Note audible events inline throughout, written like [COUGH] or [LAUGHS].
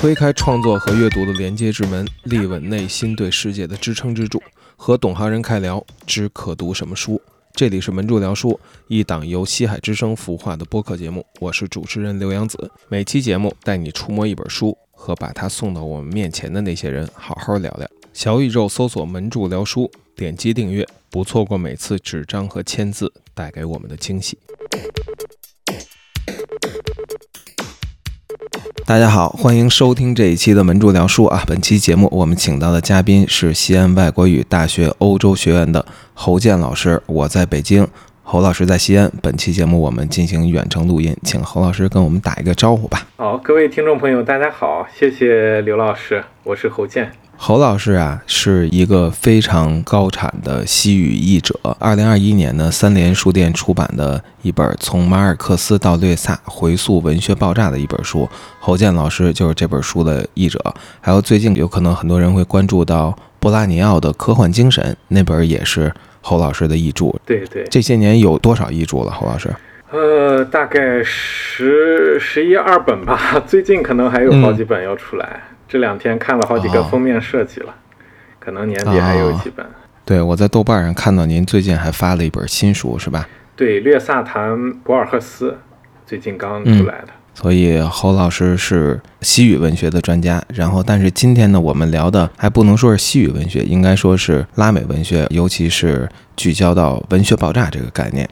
推开创作和阅读的连接之门，立稳内心对世界的支撑支柱。和懂行人开聊，知可读什么书。这里是门柱聊书，一档由西海之声孵化的播客节目。我是主持人刘洋子。每期节目带你触摸一本书，和把它送到我们面前的那些人好好聊聊。小宇宙搜索“门柱聊书”，点击订阅，不错过每次纸张和签字带给我们的惊喜。大家好，欢迎收听这一期的门柱聊书啊！本期节目我们请到的嘉宾是西安外国语大学欧洲学院的侯健老师，我在北京，侯老师在西安。本期节目我们进行远程录音，请侯老师跟我们打一个招呼吧。好，各位听众朋友，大家好，谢谢刘老师，我是侯健。侯老师啊，是一个非常高产的西语译者。二零二一年呢，三联书店出版的一本《从马尔克斯到略萨：回溯文学爆炸》的一本书，侯健老师就是这本书的译者。还有最近有可能很多人会关注到波拉尼奥的《科幻精神》，那本也是侯老师的译著。对对，这些年有多少译著了，侯老师？呃，大概十十一二本吧，[LAUGHS] 最近可能还有好几本要出来。这两天看了好几个封面设计了，可能年底还有几本。对，我在豆瓣上看到您最近还发了一本新书，是吧？对，《略萨谈博尔赫斯》，最近刚出来的。所以侯老师是西语文学的专家。然后，但是今天呢，我们聊的还不能说是西语文学，应该说是拉美文学，尤其是聚焦到文学爆炸这个概念。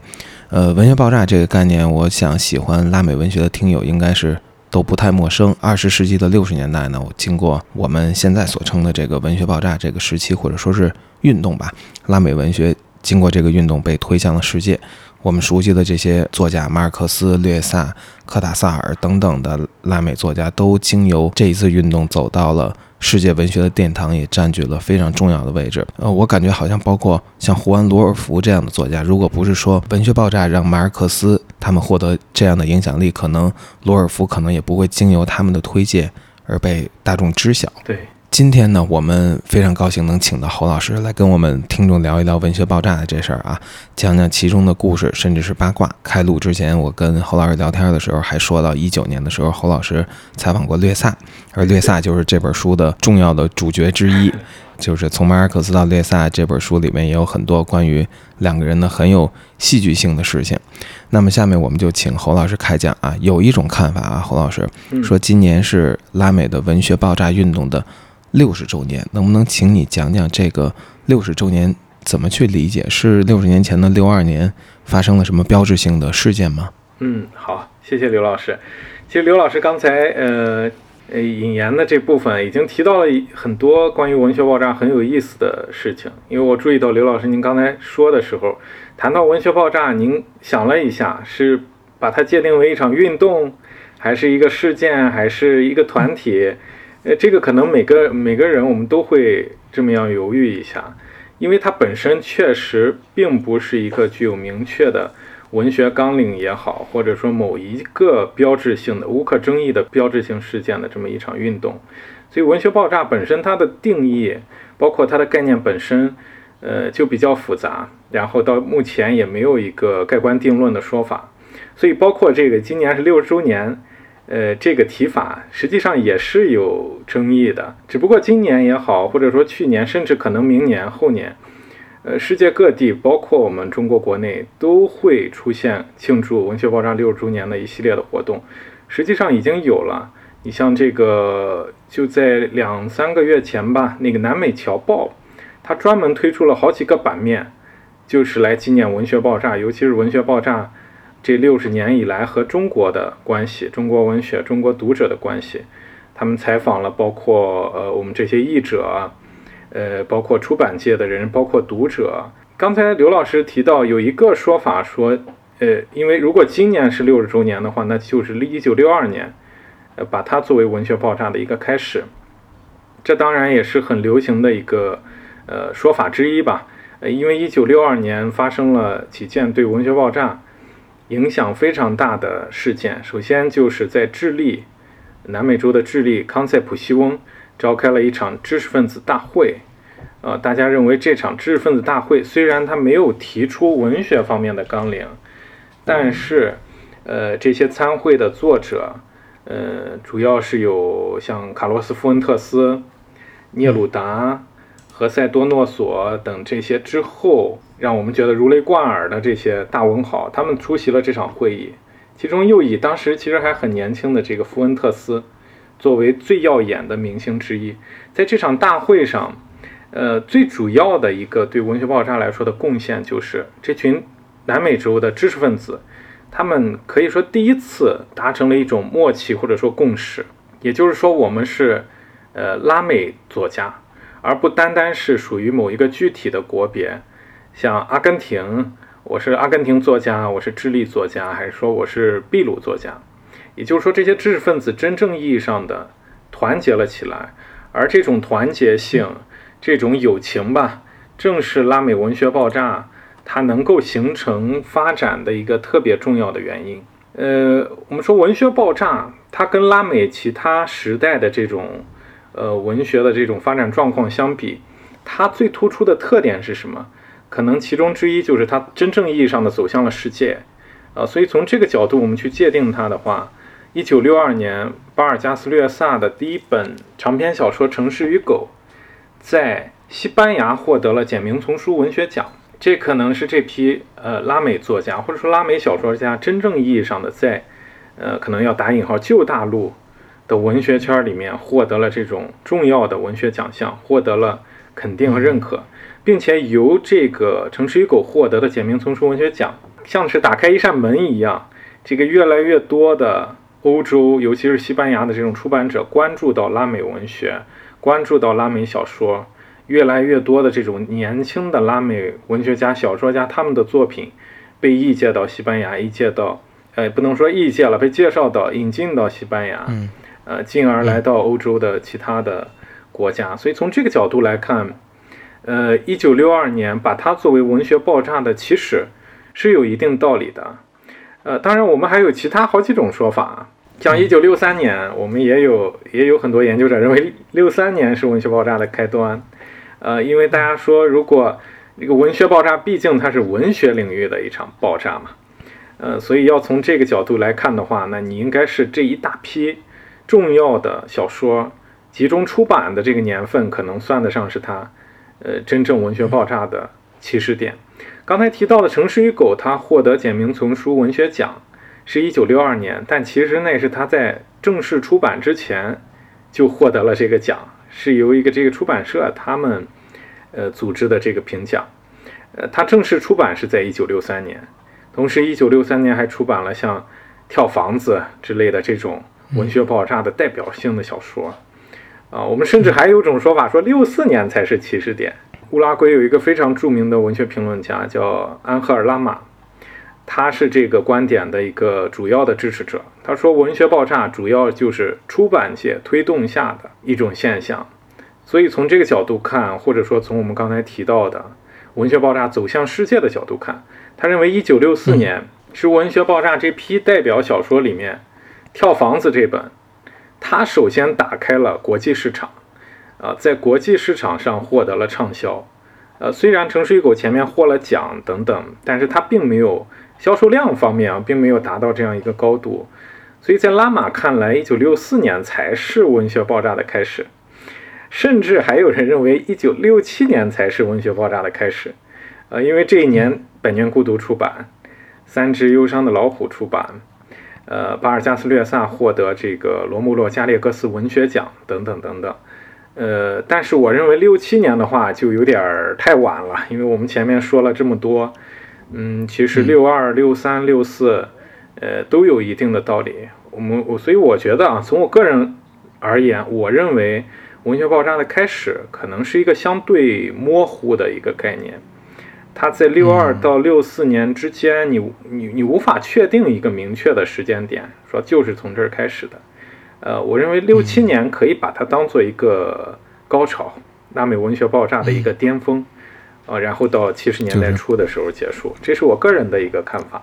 呃，文学爆炸这个概念，我想喜欢拉美文学的听友应该是。都不太陌生。二十世纪的六十年代呢，经过我们现在所称的这个文学爆炸这个时期，或者说是运动吧，拉美文学经过这个运动被推向了世界。我们熟悉的这些作家，马尔克斯、略萨、科塔萨尔等等的拉美作家，都经由这一次运动走到了。世界文学的殿堂也占据了非常重要的位置。呃，我感觉好像包括像胡安·罗尔福这样的作家，如果不是说文学爆炸让马尔克斯他们获得这样的影响力，可能罗尔福可能也不会经由他们的推荐而被大众知晓。对。今天呢，我们非常高兴能请到侯老师来跟我们听众聊一聊文学爆炸的这事儿啊，讲讲其中的故事，甚至是八卦。开录之前，我跟侯老师聊天的时候还说到，一九年的时候，侯老师采访过略萨，而略萨就是这本书的重要的主角之一。就是从马尔克斯到略萨这本书里面也有很多关于两个人的很有戏剧性的事情。那么下面我们就请侯老师开讲啊。有一种看法啊，侯老师说今年是拉美的文学爆炸运动的。六十周年，能不能请你讲讲这个六十周年怎么去理解？是六十年前的六二年发生了什么标志性的事件吗？嗯，好，谢谢刘老师。其实刘老师刚才呃呃引言的这部分已经提到了很多关于文学爆炸很有意思的事情。因为我注意到刘老师您刚才说的时候谈到文学爆炸，您想了一下，是把它界定为一场运动，还是一个事件，还是一个团体？呃，这个可能每个每个人我们都会这么样犹豫一下，因为它本身确实并不是一个具有明确的文学纲领也好，或者说某一个标志性的、无可争议的标志性事件的这么一场运动。所以，文学爆炸本身它的定义，包括它的概念本身，呃，就比较复杂。然后到目前也没有一个盖棺定论的说法。所以，包括这个今年是六十周年。呃，这个提法实际上也是有争议的，只不过今年也好，或者说去年，甚至可能明年、后年，呃，世界各地，包括我们中国国内，都会出现庆祝文学爆炸六十周年的一系列的活动。实际上已经有了，你像这个，就在两三个月前吧，那个南美侨报，它专门推出了好几个版面，就是来纪念文学爆炸，尤其是文学爆炸。这六十年以来和中国的关系，中国文学、中国读者的关系，他们采访了包括呃我们这些译者，呃包括出版界的人，包括读者。刚才刘老师提到有一个说法说，呃因为如果今年是六十周年的话，那就是一九六二年，呃把它作为文学爆炸的一个开始。这当然也是很流行的一个呃说法之一吧。呃因为一九六二年发生了几件对文学爆炸。影响非常大的事件，首先就是在智利，南美洲的智利康塞普西翁召开了一场知识分子大会。呃，大家认为这场知识分子大会虽然他没有提出文学方面的纲领，但是，呃，这些参会的作者，呃，主要是有像卡洛斯·富恩特斯、聂鲁达、何塞·多诺索等这些之后，让我们觉得如雷贯耳的这些大文豪，他们出席了这场会议。其中又以当时其实还很年轻的这个富恩特斯作为最耀眼的明星之一。在这场大会上，呃，最主要的一个对文学爆炸来说的贡献，就是这群南美洲的知识分子。他们可以说第一次达成了一种默契或者说共识，也就是说，我们是呃拉美作家，而不单单是属于某一个具体的国别，像阿根廷，我是阿根廷作家，我是智利作家，还是说我是秘鲁作家？也就是说，这些知识分子真正意义上的团结了起来，而这种团结性、这种友情吧，正是拉美文学爆炸。它能够形成发展的一个特别重要的原因，呃，我们说文学爆炸，它跟拉美其他时代的这种，呃，文学的这种发展状况相比，它最突出的特点是什么？可能其中之一就是它真正意义上的走向了世界，啊，所以从这个角度我们去界定它的话，一九六二年，巴尔加斯略萨的第一本长篇小说《城市与狗》，在西班牙获得了简明丛书文学奖。这可能是这批呃拉美作家或者说拉美小说家真正意义上的在，呃可能要打引号旧大陆的文学圈里面获得了这种重要的文学奖项，获得了肯定和认可，并且由这个《城市与狗》获得的简明丛书文学奖，像是打开一扇门一样，这个越来越多的欧洲，尤其是西班牙的这种出版者关注到拉美文学，关注到拉美小说。越来越多的这种年轻的拉美文学家、小说家，他们的作品被译介到西班牙，译介到，呃，不能说译介了，被介绍到、引进到西班牙，嗯，呃，进而来到欧洲的其他的国家。所以从这个角度来看，呃，一九六二年把它作为文学爆炸的起始是有一定道理的。呃，当然我们还有其他好几种说法，像一九六三年，我们也有也有很多研究者认为六三年是文学爆炸的开端。呃，因为大家说，如果这个文学爆炸，毕竟它是文学领域的一场爆炸嘛，呃，所以要从这个角度来看的话，那你应该是这一大批重要的小说集中出版的这个年份，可能算得上是它，呃，真正文学爆炸的起始点。刚才提到的《城市与狗》，它获得简明丛书文学奖是一九六二年，但其实那是他在正式出版之前就获得了这个奖。是由一个这个出版社他们，呃组织的这个评奖，呃，他正式出版是在一九六三年，同时一九六三年还出版了像《跳房子》之类的这种文学爆炸的代表性的小说，啊，我们甚至还有一种说法说六四年才是起始点。乌拉圭有一个非常著名的文学评论家叫安赫尔拉玛。他是这个观点的一个主要的支持者。他说，文学爆炸主要就是出版界推动下的一种现象。所以从这个角度看，或者说从我们刚才提到的文学爆炸走向世界的角度看，他认为1964年是文学爆炸这批代表小说里面，《跳房子》这本，它首先打开了国际市场，啊，在国际市场上获得了畅销。呃，虽然《城市与狗》前面获了奖等等，但是它并没有。销售量方面啊，并没有达到这样一个高度，所以在拉玛看来，一九六四年才是文学爆炸的开始，甚至还有人认为一九六七年才是文学爆炸的开始，呃，因为这一年《百年孤独》出版，《三只忧伤的老虎》出版，呃，巴尔加斯略萨获得这个罗穆洛加列戈斯文学奖等等等等，呃，但是我认为六七年的话就有点儿太晚了，因为我们前面说了这么多。嗯，其实六二、六三、六四，呃，都有一定的道理。我们我所以我觉得啊，从我个人而言，我认为文学爆炸的开始可能是一个相对模糊的一个概念。它在六二到六四年之间，你你你无法确定一个明确的时间点，说就是从这儿开始的。呃，我认为六七年可以把它当做一个高潮，拉美文学爆炸的一个巅峰。啊，然后到七十年代初的时候结束，这是我个人的一个看法。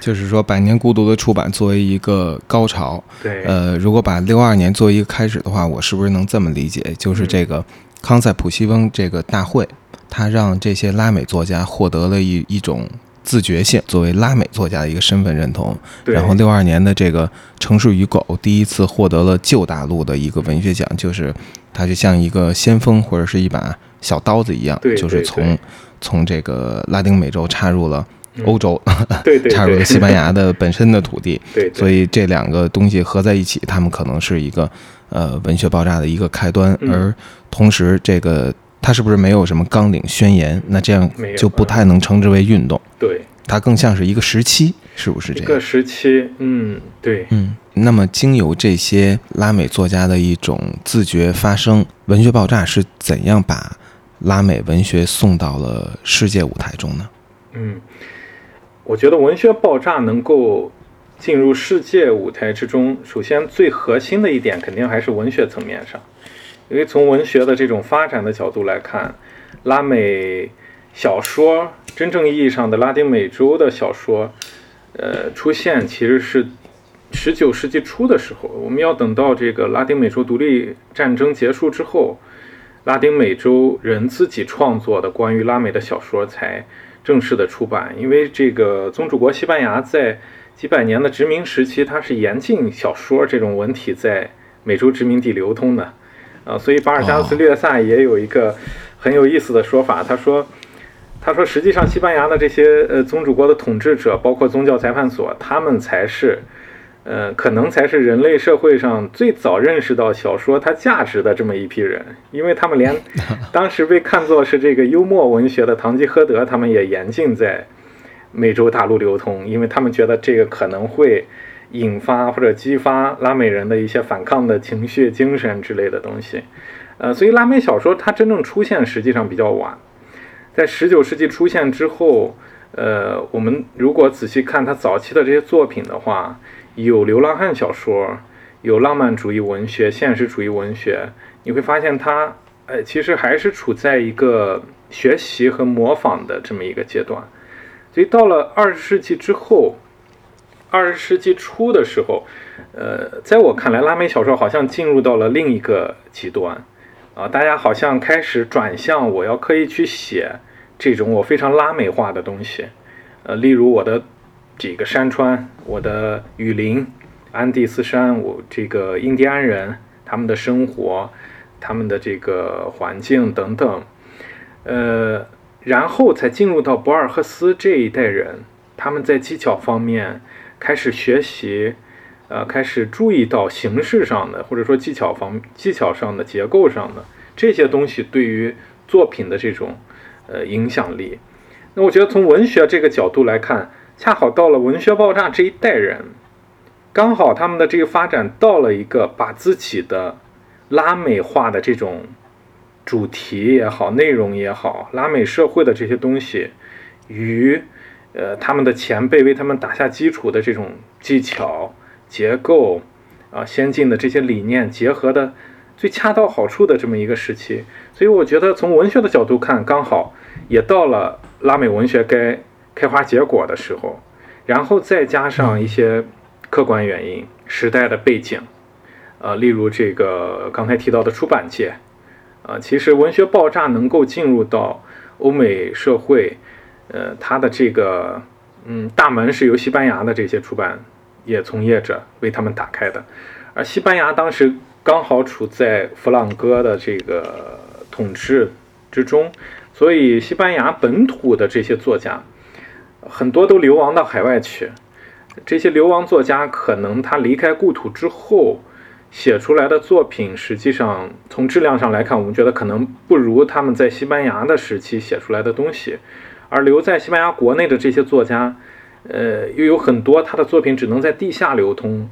就是说，《百年孤独》的出版作为一个高潮，对，呃，如果把六二年作为一个开始的话，我是不是能这么理解？就是这个康塞普西翁这个大会，他让这些拉美作家获得了一一种自觉性，作为拉美作家的一个身份认同。对。然后六二年的这个《城市与狗》第一次获得了旧大陆的一个文学奖，就是它就像一个先锋或者是一把小刀子一样，对就是从从这个拉丁美洲插入了欧洲，[LAUGHS] 对对插入了西班牙的本身的土地。[LAUGHS] 对，所以这两个东西合在一起，他们可能是一个呃文学爆炸的一个开端，嗯。而同时这个它是不是没有什么纲领宣言？那这样就不太能称之为运动，对它更像是一个时期，是不是这样？一个时期，嗯，对，嗯，那么经由这些拉美作家的一种自觉发声，文学爆炸是怎样把拉美文学送到了世界舞台中呢？嗯，我觉得文学爆炸能够进入世界舞台之中，首先最核心的一点肯定还是文学层面上，因为从文学的这种发展的角度来看，拉美小说真正意义上的拉丁美洲的小说，呃，出现其实是十九世纪初的时候，我们要等到这个拉丁美洲独立战争结束之后，拉丁美洲人自己创作的关于拉美的小说才正式的出版。因为这个宗主国西班牙在几百年的殖民时期，它是严禁小说这种文体在美洲殖民地流通的，啊，所以巴尔加斯哦略萨也有一个很有意思的说法，他说。他说：“实际上，西班牙的这些呃宗主国的统治者，包括宗教裁判所，他们才是，呃，可能才是人类社会上最早认识到小说它价值的这么一批人，因为他们连 [LAUGHS] 当时被看作是这个幽默文学的《堂吉诃德》，他们也严禁在美洲大陆流通，因为他们觉得这个可能会引发或者激发拉美人的一些反抗的情绪、精神之类的东西。呃，所以拉美小说它真正出现实际上比较晚。”在十九世纪出现之后，呃，我们如果仔细看他早期的这些作品的话，有流浪汉小说，有浪漫主义文学、现实主义文学，你会发现他，呃，其实还是处在一个学习和模仿的这么一个阶段。所以到了二十世纪之后，二十世纪初的时候，呃，在我看来，拉美小说好像进入到了另一个极端。啊，大家好像开始转向我要刻意去写这种我非常拉美化的东西，呃，例如我的这个山川、我的雨林、安第斯山，我这个印第安人他们的生活、他们的这个环境等等，呃，然后才进入到博尔赫斯这一代人，他们在技巧方面开始学习。呃，开始注意到形式上的，或者说技巧方技巧上的、结构上的这些东西对于作品的这种呃影响力。那我觉得从文学这个角度来看，恰好到了文学爆炸这一代人，刚好他们的这个发展到了一个把自己的拉美化的这种主题也好、内容也好、拉美社会的这些东西与呃他们的前辈为他们打下基础的这种技巧。结构啊，先进的这些理念结合的最恰到好处的这么一个时期，所以我觉得从文学的角度看，刚好也到了拉美文学该开花结果的时候，然后再加上一些客观原因、时代的背景，呃，例如这个刚才提到的出版界，啊，其实文学爆炸能够进入到欧美社会，呃，它的这个嗯大门是由西班牙的这些出版。业从业者为他们打开的，而西班牙当时刚好处在弗朗哥的这个统治之中，所以西班牙本土的这些作家很多都流亡到海外去。这些流亡作家可能他离开故土之后写出来的作品，实际上从质量上来看，我们觉得可能不如他们在西班牙的时期写出来的东西。而留在西班牙国内的这些作家，呃，又有很多他的作品只能在地下流通，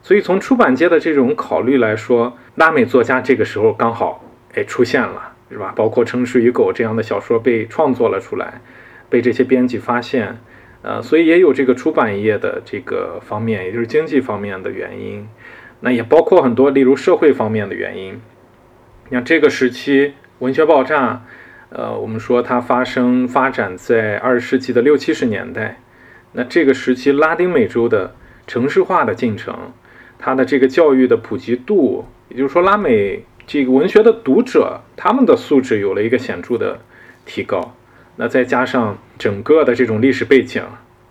所以从出版界的这种考虑来说，拉美作家这个时候刚好哎出现了，是吧？包括《城市与狗》这样的小说被创作了出来，被这些编辑发现，呃，所以也有这个出版业的这个方面，也就是经济方面的原因，那也包括很多例如社会方面的原因。像这个时期文学爆炸。呃，我们说它发生发展在二十世纪的六七十年代，那这个时期拉丁美洲的城市化的进程，它的这个教育的普及度，也就是说拉美这个文学的读者他们的素质有了一个显著的提高，那再加上整个的这种历史背景，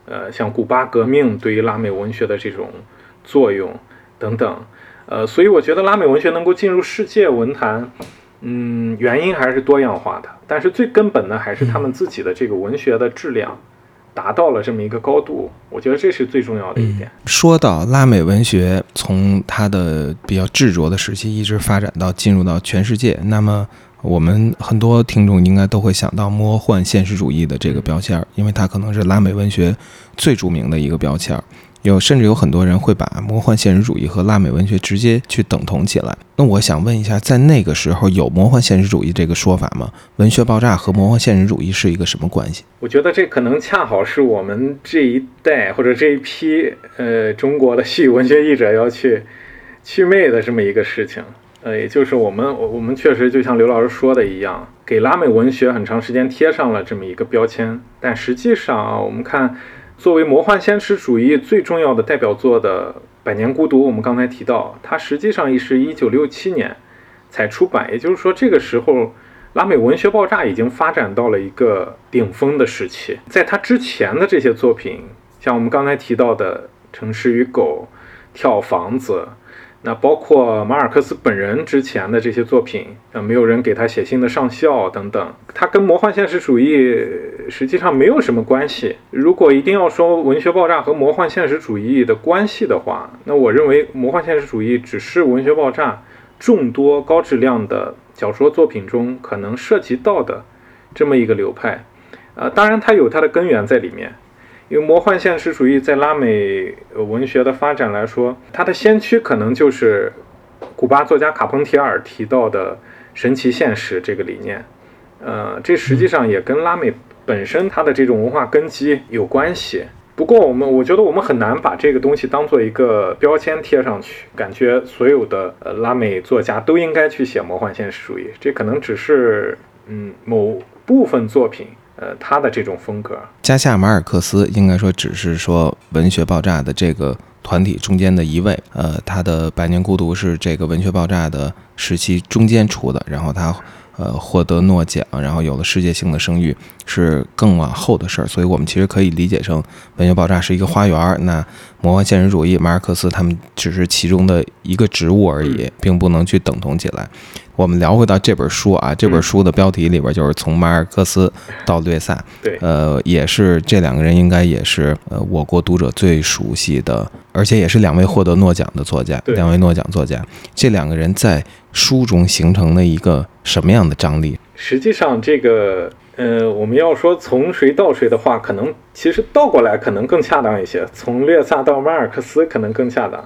呃，像古巴革命对于拉美文学的这种作用等等，呃，所以我觉得拉美文学能够进入世界文坛，嗯，原因还是多样化的，但是最根本的还是他们自己的这个文学的质量。达到了这么一个高度，我觉得这是最重要的一点。说到拉美文学，从它的比较执着的时期一直发展到进入到全世界，那么我们很多听众应该都会想到魔幻现实主义的这个标签，因为它可能是拉美文学最著名的一个标签。有甚至有很多人会把魔幻现实主义和拉美文学直接去等同起来。那我想问一下，在那个时候有魔幻现实主义这个说法吗？文学爆炸和魔幻现实主义是一个什么关系？我觉得这可能恰好是我们这一代或者这一批呃中国的西语文学译者要去祛魅的这么一个事情。呃，也就是我们我们确实就像刘老师说的一样，给拉美文学很长时间贴上了这么一个标签，但实际上啊，我们看。作为魔幻现实主义最重要的代表作的《百年孤独》，我们刚才提到，它实际上也是一九六七年才出版。也就是说，这个时候拉美文学爆炸已经发展到了一个顶峰的时期。在它之前的这些作品，像我们刚才提到的《城市与狗》《跳房子》。那包括马尔克斯本人之前的这些作品，呃，没有人给他写信的上校等等，他跟魔幻现实主义实际上没有什么关系。如果一定要说文学爆炸和魔幻现实主义的关系的话，那我认为魔幻现实主义只是文学爆炸众多高质量的小说作品中可能涉及到的这么一个流派，呃，当然它有它的根源在里面。因为魔幻现实主义在拉美文学的发展来说，它的先驱可能就是古巴作家卡彭提尔提到的神奇现实这个理念。呃，这实际上也跟拉美本身它的这种文化根基有关系。不过，我们我觉得我们很难把这个东西当做一个标签贴上去，感觉所有的呃拉美作家都应该去写魔幻现实主义。这可能只是嗯某部分作品。呃，他的这种风格，加夏马尔克斯应该说只是说文学爆炸的这个团体中间的一位。呃，他的《百年孤独》是这个文学爆炸的时期中间出的，然后他呃获得诺奖，然后有了世界性的声誉，是更往后的事儿。所以我们其实可以理解成文学爆炸是一个花园，那魔幻现实主义马尔克斯他们只是其中的一个植物而已，并不能去等同起来。我们聊回到这本书啊，这本书的标题里边就是从马尔克斯到略萨，对，呃，也是这两个人应该也是呃我国读者最熟悉的，而且也是两位获得诺奖的作家，两位诺奖作家，这两个人在书中形成了一个什么样的张力？实际上，这个呃，我们要说从谁到谁的话，可能其实倒过来可能更恰当一些，从略萨到马尔克斯可能更恰当。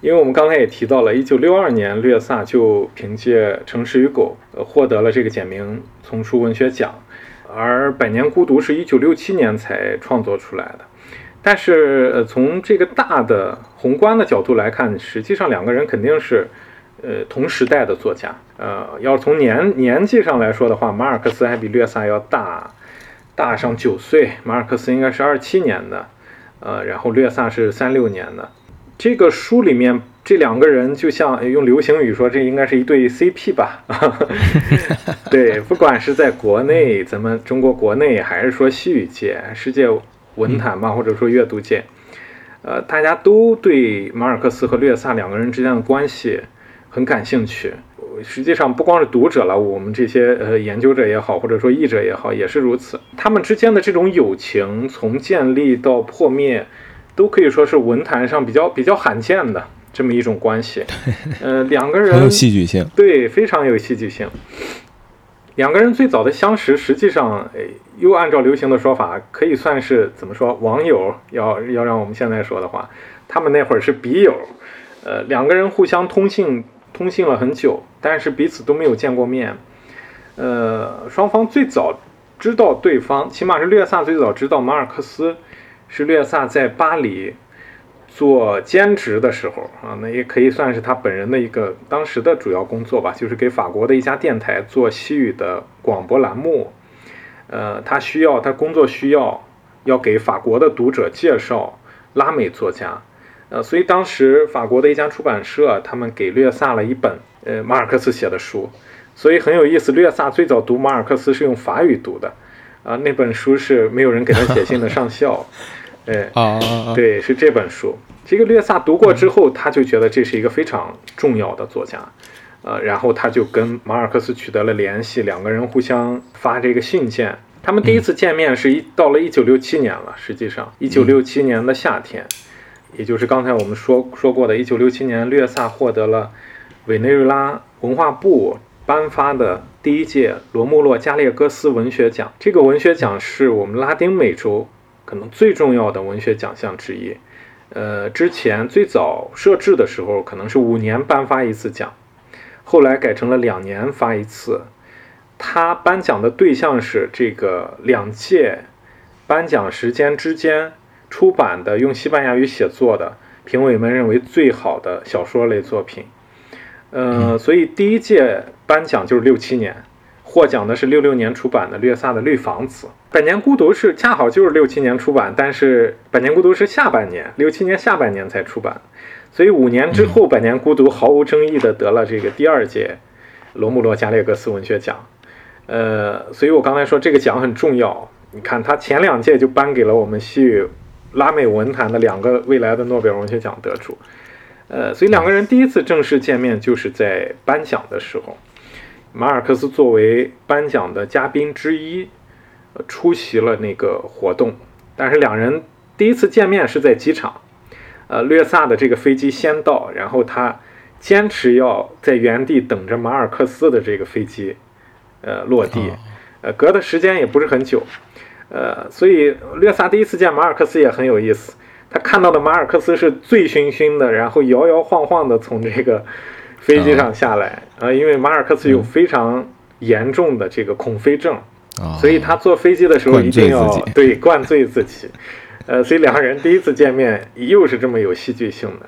因为我们刚才也提到了，一九六二年，略萨就凭借《城市与狗》呃获得了这个简明丛书文学奖，而《百年孤独》是一九六七年才创作出来的。但是，呃，从这个大的宏观的角度来看，实际上两个人肯定是，呃，同时代的作家。呃，要从年年纪上来说的话，马尔克斯还比略萨要大大上九岁。马尔克斯应该是二七年的，呃，然后略萨是三六年的。这个书里面，这两个人就像用流行语说，这应该是一对 CP 吧？[LAUGHS] 对，不管是在国内，咱们中国国内，还是说西语界、世界文坛吧，或者说阅读界，呃，大家都对马尔克斯和略萨两个人之间的关系很感兴趣。实际上，不光是读者了，我们这些呃研究者也好，或者说译者也好，也是如此。他们之间的这种友情，从建立到破灭。都可以说是文坛上比较比较罕见的这么一种关系，呃，两个人很有戏剧性，对，非常有戏剧性。两个人最早的相识，实际上，又按照流行的说法，可以算是怎么说？网友要要让我们现在说的话，他们那会儿是笔友，呃，两个人互相通信通信了很久，但是彼此都没有见过面，呃，双方最早知道对方，起码是略萨最早知道马尔克斯。是略萨在巴黎做兼职的时候啊，那也可以算是他本人的一个当时的主要工作吧，就是给法国的一家电台做西语的广播栏目。呃，他需要他工作需要要给法国的读者介绍拉美作家，呃，所以当时法国的一家出版社他们给略萨了一本呃马尔克斯写的书，所以很有意思。略萨最早读马尔克斯是用法语读的。啊，那本书是没有人给他写信的上校，[LAUGHS] 哎，啊，对，是这本书。这个略萨读过之后，他就觉得这是一个非常重要的作家，呃，然后他就跟马尔克斯取得了联系，两个人互相发这个信件。他们第一次见面是一到了一九六七年了，实际上一九六七年的夏天，也就是刚才我们说说过的，一九六七年，略萨获得了委内瑞拉文化部颁发的第一届罗穆洛·加列戈斯文学奖。这个文学奖是我们拉丁美洲可能最重要的文学奖项之一。呃，之前最早设置的时候可能是五年颁发一次奖，后来改成了两年发一次。他颁奖的对象是这个两届颁奖时间之间出版的用西班牙语写作的评委们认为最好的小说类作品。呃，所以第一届颁奖就是六七年，获奖的是六六年出版的略萨的《绿房子》。《百年孤独》是恰好就是六七年出版，但是《百年孤独》是下半年，六七年下半年才出版，所以五年之后，《百年孤独》毫无争议的得了这个第二届罗姆罗加列格斯文学奖。呃，所以我刚才说这个奖很重要。你看，他前两届就颁给了我们西语拉美文坛的两个未来的诺贝尔文学奖得主。呃，所以两个人第一次正式见面就是在颁奖的时候，马尔克斯作为颁奖的嘉宾之一，出席了那个活动。但是两人第一次见面是在机场，呃，略萨的这个飞机先到，然后他坚持要在原地等着马尔克斯的这个飞机。呃，落地，呃，隔的时间也不是很久，呃，所以略萨第一次见马尔克斯也很有意思。他看到的马尔克斯是醉醺醺的，然后摇摇晃晃的从这个飞机上下来啊，因为马尔克斯有非常严重的这个恐飞症，所以他坐飞机的时候一定要对灌醉自己，呃，所以两个人第一次见面又是这么有戏剧性的。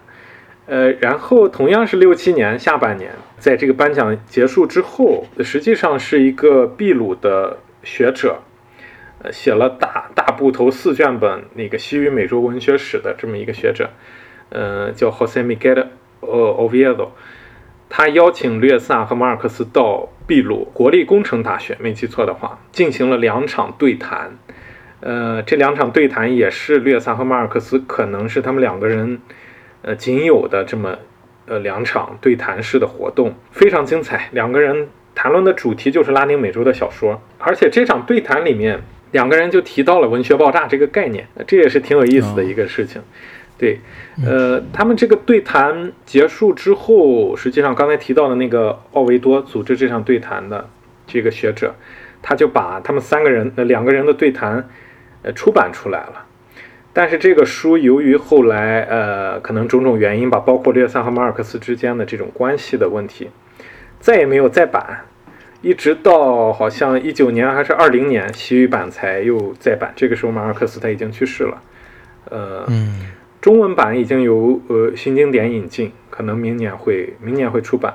呃，然后同样是六七年下半年，在这个颁奖结束之后，实际上是一个秘鲁的学者，呃，写了大大部头四卷本那个西语美洲文学史的这么一个学者，呃，叫 Jose Miguel Oviedo，他邀请略萨和马尔克斯到秘鲁国立工程大学，没记错的话，进行了两场对谈，呃，这两场对谈也是略萨和马尔克斯可能是他们两个人。呃，仅有的这么呃两场对谈式的活动非常精彩，两个人谈论的主题就是拉丁美洲的小说，而且这场对谈里面两个人就提到了文学爆炸这个概念，这也是挺有意思的一个事情。对，呃，他们这个对谈结束之后，实际上刚才提到的那个奥维多组织这场对谈的这个学者，他就把他们三个人呃两个人的对谈呃出版出来了。但是这个书由于后来呃可能种种原因吧，包括列萨和马尔克斯之间的这种关系的问题，再也没有再版，一直到好像一九年还是二零年西语版才又再版。这个时候马尔克斯他已经去世了，呃，中文版已经由呃新经典引进，可能明年会明年会出版，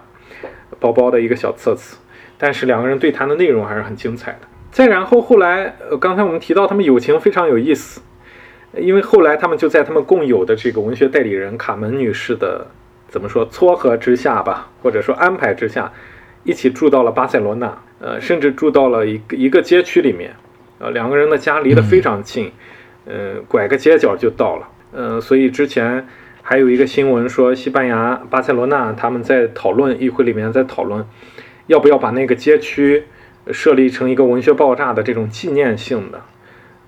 薄薄的一个小册子。但是两个人对谈的内容还是很精彩的。再然后后来，呃，刚才我们提到他们友情非常有意思。因为后来他们就在他们共有的这个文学代理人卡门女士的怎么说撮合之下吧，或者说安排之下，一起住到了巴塞罗那，呃，甚至住到了一个一个街区里面，呃，两个人的家离得非常近，呃，拐个街角就到了，呃，所以之前还有一个新闻说，西班牙巴塞罗那他们在讨论议会里面在讨论，要不要把那个街区设立成一个文学爆炸的这种纪念性的。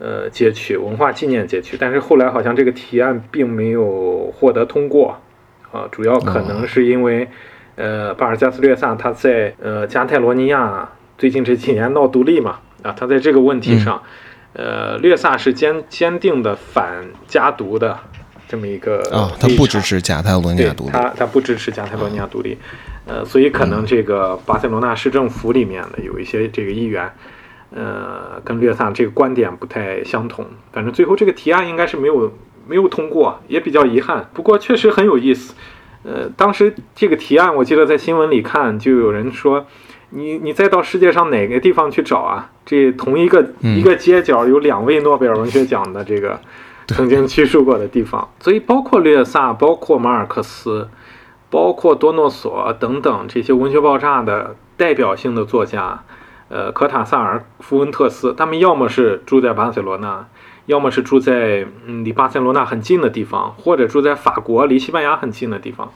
呃，街区文化纪念街区，但是后来好像这个提案并没有获得通过，啊，主要可能是因为，呃，巴尔加斯略萨他在呃加泰罗尼亚最近这几年闹独立嘛，啊，他在这个问题上，呃，略萨是坚坚定的反加独的这么一个啊，他不支持加泰罗尼亚独立，他他不支持加泰罗尼亚独立，呃，所以可能这个巴塞罗那市政府里面的有一些这个议员。呃，跟略萨这个观点不太相同。反正最后这个提案应该是没有没有通过，也比较遗憾。不过确实很有意思。呃，当时这个提案，我记得在新闻里看，就有人说，你你再到世界上哪个地方去找啊？这同一个一个街角有两位诺贝尔文学奖的这个曾经居住过的地方。所以包括略萨，包括马尔克斯，包括多诺索等等这些文学爆炸的代表性的作家。呃科塔萨尔、福文特斯，他们要么是住在巴塞罗那，要么是住在嗯离巴塞罗那很近的地方，或者住在法国离西班牙很近的地方。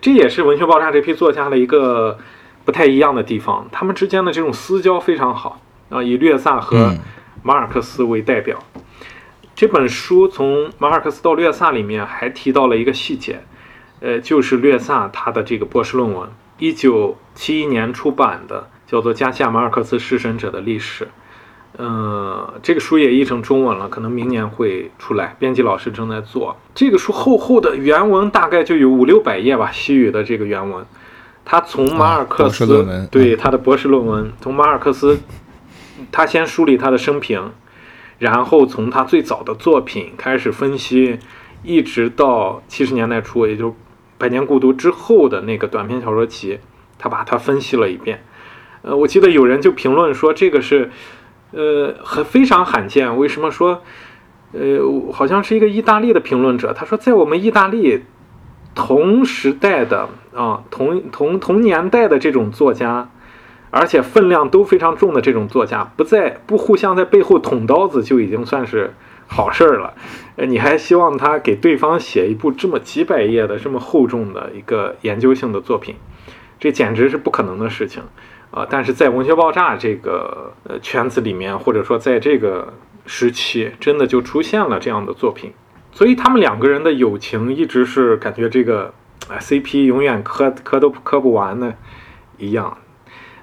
这也是文学爆炸这批作家的一个不太一样的地方，他们之间的这种私交非常好啊，以略萨和马尔克斯为代表。这本书从马尔克斯到略萨里面还提到了一个细节，呃，就是略萨他的这个博士论文，一九七一年出版的，叫做《加西亚马尔克斯弑神者的历史》。嗯，这个书也译成中文了，可能明年会出来。编辑老师正在做这个书，厚厚的原文大概就有五六百页吧，西语的这个原文。他从马尔克斯对他的博士论文，从马尔克斯，他先梳理他的生平。然后从他最早的作品开始分析，一直到七十年代初，也就《百年孤独》之后的那个短篇小说集，他把它分析了一遍。呃，我记得有人就评论说这个是，呃，很非常罕见。为什么说？呃，好像是一个意大利的评论者，他说在我们意大利同时代的啊，同同同年代的这种作家。而且分量都非常重的这种作家，不在不互相在背后捅刀子，就已经算是好事儿了。呃，你还希望他给对方写一部这么几百页的、这么厚重的一个研究性的作品，这简直是不可能的事情啊！但是在文学爆炸这个呃圈子里面，或者说在这个时期，真的就出现了这样的作品。所以他们两个人的友情一直是感觉这个啊 CP 永远磕磕都磕不完的一样。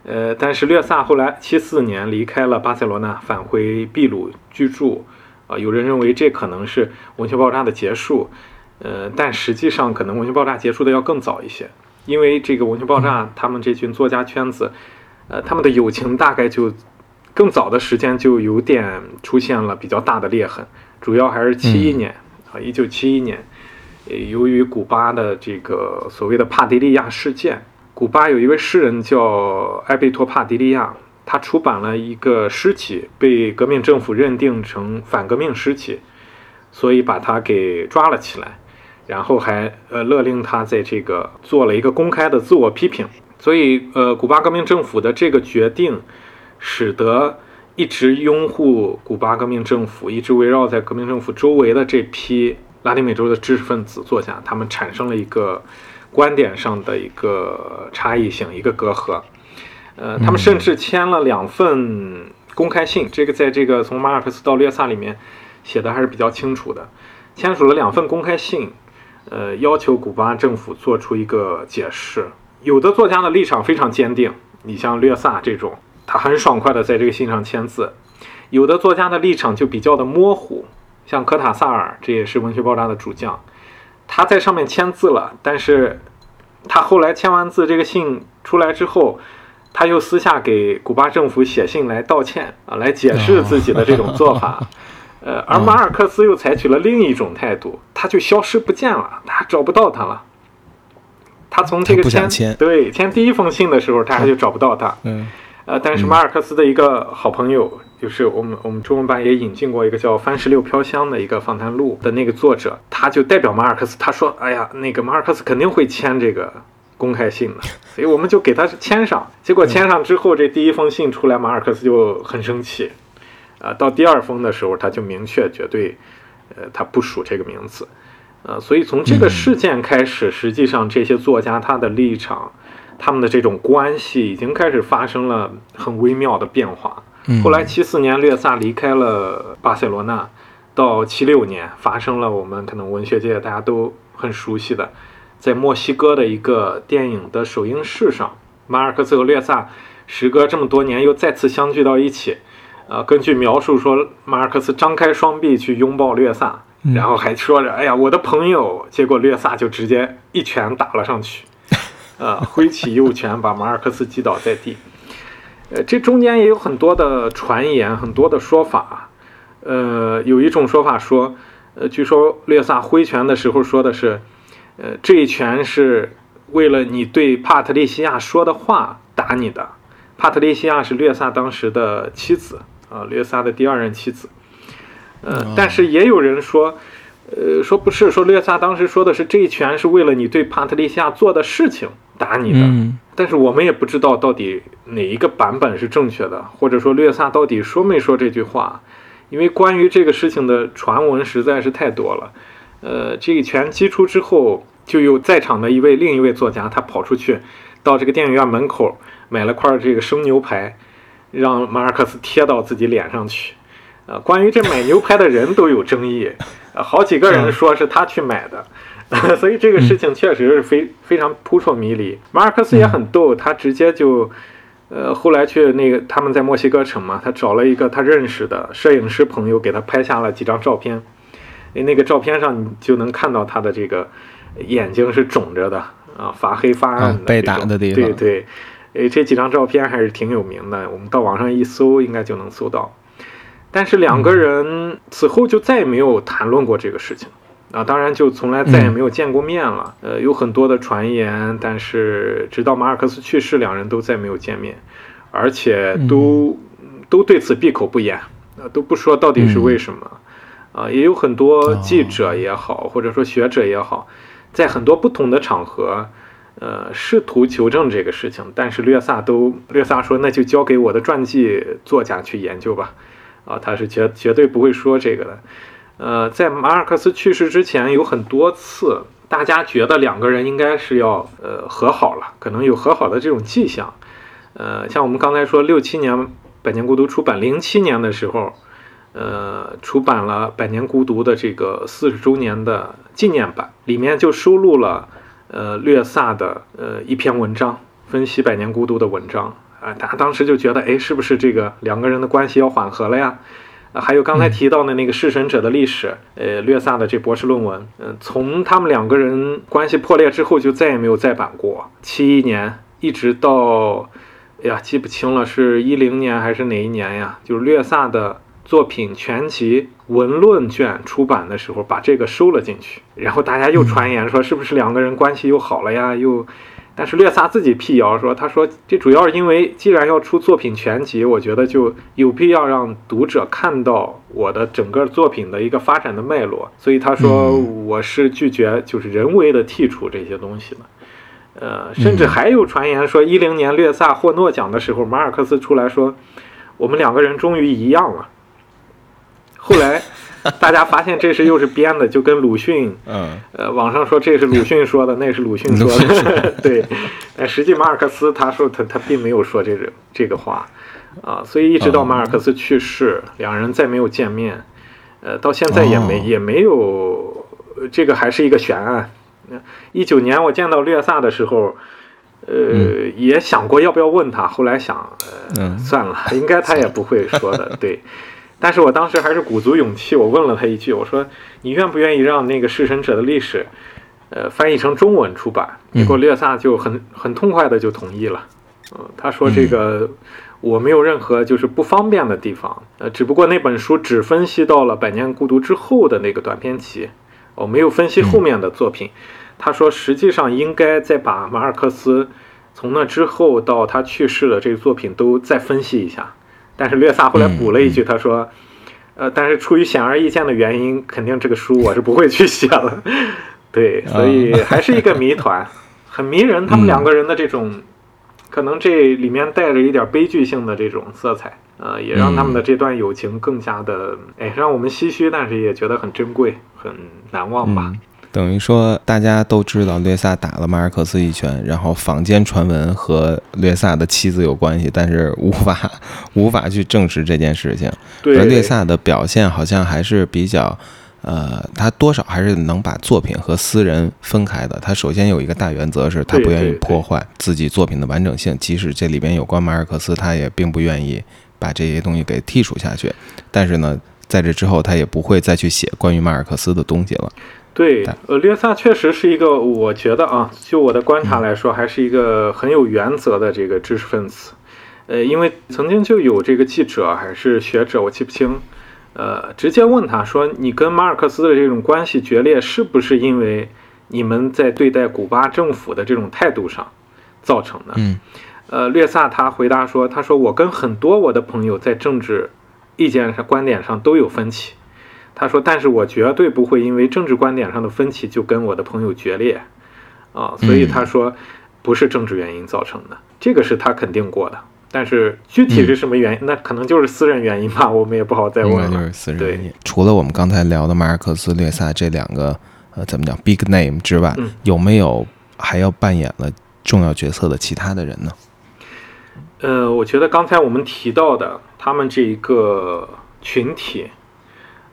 呃，但是略萨后来七四年离开了巴塞罗那，返回秘鲁居住。啊，有人认为这可能是文学爆炸的结束。呃，但实际上可能文学爆炸结束的要更早一些，因为这个文学爆炸他们这群作家圈子，呃，他们的友情大概就更早的时间就有点出现了比较大的裂痕，主要还是七一年啊，一九七一年，由于古巴的这个所谓的帕迪利亚事件。古巴有一位诗人叫埃贝托·帕迪利亚，他出版了一个诗集，被革命政府认定成反革命诗集，所以把他给抓了起来，然后还呃勒令他在这个做了一个公开的自我批评。所以呃，古巴革命政府的这个决定，使得一直拥护古巴革命政府、一直围绕在革命政府周围的这批拉丁美洲的知识分子作家，他们产生了一个。观点上的一个差异性，一个隔阂，呃，他们甚至签了两份公开信，这个在这个从马尔克斯到略萨里面写的还是比较清楚的，签署了两份公开信，呃，要求古巴政府做出一个解释。有的作家的立场非常坚定，你像略萨这种，他很爽快的在这个信上签字；有的作家的立场就比较的模糊，像科塔萨尔，这也是文学爆炸的主将。他在上面签字了，但是他后来签完字，这个信出来之后，他又私下给古巴政府写信来道歉啊，来解释自己的这种做法。呃，而马尔克斯又采取了另一种态度，他就消失不见了，他找不到他了。他从这个签对签第一封信的时候，他还就找不到他。嗯。呃，但是马尔克斯的一个好朋友，就是我们我们中文版也引进过一个叫《番石榴飘香》的一个访谈录的那个作者，他就代表马尔克斯，他说：“哎呀，那个马尔克斯肯定会签这个公开信的，所以我们就给他签上。”结果签上之后，这第一封信出来，马尔克斯就很生气。啊，到第二封的时候，他就明确绝对，呃，他不署这个名字。呃，所以从这个事件开始，实际上这些作家他的立场。他们的这种关系已经开始发生了很微妙的变化。后来七四年略萨离开了巴塞罗那，到七六年发生了我们可能文学界大家都很熟悉的，在墨西哥的一个电影的首映式上，马尔克斯和略萨时隔这么多年又再次相聚到一起。呃，根据描述说，马尔克斯张开双臂去拥抱略萨，然后还说着：“哎呀，我的朋友。”结果略萨就直接一拳打了上去。呃，[LAUGHS] 挥起右拳把马尔克斯击倒在地。呃，这中间也有很多的传言，很多的说法。呃，有一种说法说，呃，据说略萨挥拳的时候说的是，呃，这一拳是为了你对帕特利西亚说的话打你的。帕特利西亚是略萨当时的妻子，啊，略萨的第二任妻子。呃，但是也有人说。呃，说不是，说略萨当时说的是这一拳是为了你对帕特利西亚做的事情打你的。嗯但是我们也不知道到底哪一个版本是正确的，或者说略萨到底说没说这句话，因为关于这个事情的传闻实在是太多了。呃，这一拳击出之后，就有在场的一位另一位作家，他跑出去到这个电影院门口买了块这个生牛排，让马尔克斯贴到自己脸上去。呃，关于这买牛排的人都有争议，呃，好几个人说是他去买的。[LAUGHS] 所以这个事情确实是非非常扑朔迷离。马尔克斯也很逗，他直接就，呃，后来去那个他们在墨西哥城嘛，他找了一个他认识的摄影师朋友，给他拍下了几张照片。诶那个照片上你就能看到他的这个眼睛是肿着的啊，发黑发暗的、啊被打的地方对对，诶，这几张照片还是挺有名的，我们到网上一搜应该就能搜到。但是两个人此后就再也没有谈论过这个事情。啊，当然就从来再也没有见过面了。呃，有很多的传言，但是直到马尔克斯去世，两人都再没有见面，而且都、都对此闭口不言，呃，都不说到底是为什么。啊，也有很多记者也好，或者说学者也好，在很多不同的场合，呃，试图求证这个事情，但是略萨都略萨说，那就交给我的传记作家去研究吧。啊，他是绝绝对不会说这个的。呃，在马尔克斯去世之前，有很多次，大家觉得两个人应该是要呃和好了，可能有和好的这种迹象。呃，像我们刚才说，六七年《百年孤独》出版，零七年的时候，呃，出版了《百年孤独》的这个四十周年的纪念版，里面就收录了呃略萨的呃一篇文章，分析《百年孤独》的文章。啊，大家当时就觉得，哎，是不是这个两个人的关系要缓和了呀？还有刚才提到的那个弑神者的历史，呃，略萨的这博士论文，嗯、从他们两个人关系破裂之后，就再也没有再版过。七一年一直到，哎呀，记不清了，是一零年还是哪一年呀？就是略萨的作品全集文论卷出版的时候，把这个收了进去。然后大家又传言说，是不是两个人关系又好了呀？又。但是略萨自己辟谣说，他说这主要是因为既然要出作品全集，我觉得就有必要让读者看到我的整个作品的一个发展的脉络，所以他说我是拒绝就是人为的剔除这些东西的。呃，甚至还有传言说，一零年略萨获诺奖的时候，马尔克斯出来说，我们两个人终于一样了。后来。[LAUGHS] 大家发现这是又是编的，就跟鲁迅，嗯，呃，网上说这是鲁迅说的，那是鲁迅说的，[LAUGHS] 对，但实际马尔克斯他说他他并没有说这个这个话，啊，所以一直到马尔克斯去世，两人再没有见面，呃，到现在也没、哦。也没有，这个还是一个悬案。一九年我见到略萨的时候，呃，也想过要不要问他，后来想，呃，嗯。算了，应该他也不会说的，对。但是我当时还是鼓足勇气，我问了他一句，我说：“你愿不愿意让那个弑神者的历史，呃，翻译成中文出版？”结果略萨就很很痛快的就同意了。嗯、他说：“这个我没有任何就是不方便的地方，呃，只不过那本书只分析到了《百年孤独》之后的那个短篇集，我没有分析后面的作品。他说，实际上应该再把马尔克斯从那之后到他去世的这个作品都再分析一下。”但是略萨后来补了一句，他说：“呃，但是出于显而易见的原因，肯定这个书我是不会去写了。[LAUGHS] ”对，所以还是一个谜团，[LAUGHS] 很迷人。他们两个人的这种，可能这里面带着一点悲剧性的这种色彩，呃，也让他们的这段友情更加的，哎，让我们唏嘘，但是也觉得很珍贵、很难忘吧。嗯等于说，大家都知道略萨打了马尔克斯一拳，然后坊间传闻和略萨的妻子有关系，但是无法 [LAUGHS] 无法去证实这件事情。而略萨的表现好像还是比较，呃，他多少还是能把作品和私人分开的。他首先有一个大原则是，他不愿意破坏自己作品的完整性，即使这里边有关马尔克斯，他也并不愿意把这些东西给剔除下去。但是呢，在这之后，他也不会再去写关于马尔克斯的东西了。对，呃，略萨确实是一个，我觉得啊，就我的观察来说，还是一个很有原则的这个知识分子。呃，因为曾经就有这个记者还是学者，我记不清，呃，直接问他说：“你跟马尔克斯的这种关系决裂，是不是因为你们在对待古巴政府的这种态度上造成的？”嗯，呃，略萨他回答说：“他说我跟很多我的朋友在政治意见上、观点上都有分歧。”他说：“但是我绝对不会因为政治观点上的分歧就跟我的朋友决裂，啊，所以他说，不是政治原因造成的，这个是他肯定过的。但是具体是什么原因，那可能就是私人原因吧，我们也不好再问了。应该就是私人原因。除了我们刚才聊的马尔克斯、略萨这两个呃怎么讲 big name 之外，嗯有没有还要扮演了重要角色的其他的人呢？呃，我觉得刚才我们提到的他们这一个群体，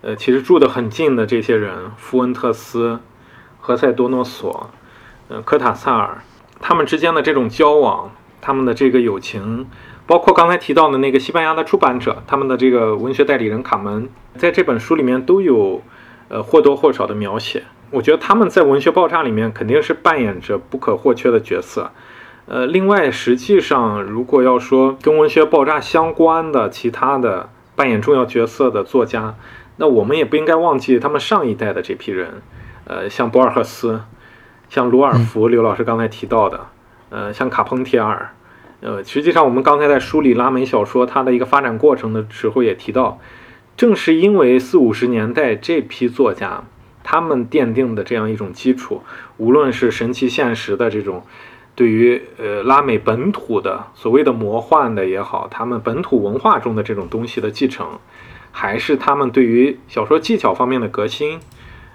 呃，其实住得很近的这些人，福恩特斯、何塞多诺索、呃，科塔萨尔，他们之间的这种交往，他们的这个友情，包括刚才提到的那个西班牙的出版者，他们的这个文学代理人卡门，在这本书里面都有呃或多或少的描写。我觉得他们在文学爆炸里面肯定是扮演着不可或缺的角色。呃，另外，实际上，如果要说跟文学爆炸相关的其他的扮演重要角色的作家，那我们也不应该忘记他们上一代的这批人，呃，像博尔赫斯，像鲁尔福，刘老师刚才提到的，呃，像卡彭提尔，呃，实际上我们刚才在梳理拉美小说它的一个发展过程的时候也提到，正是因为四五十年代这批作家他们奠定的这样一种基础，无论是神奇现实的这种。对于呃拉美本土的所谓的魔幻的也好，他们本土文化中的这种东西的继承，还是他们对于小说技巧方面的革新，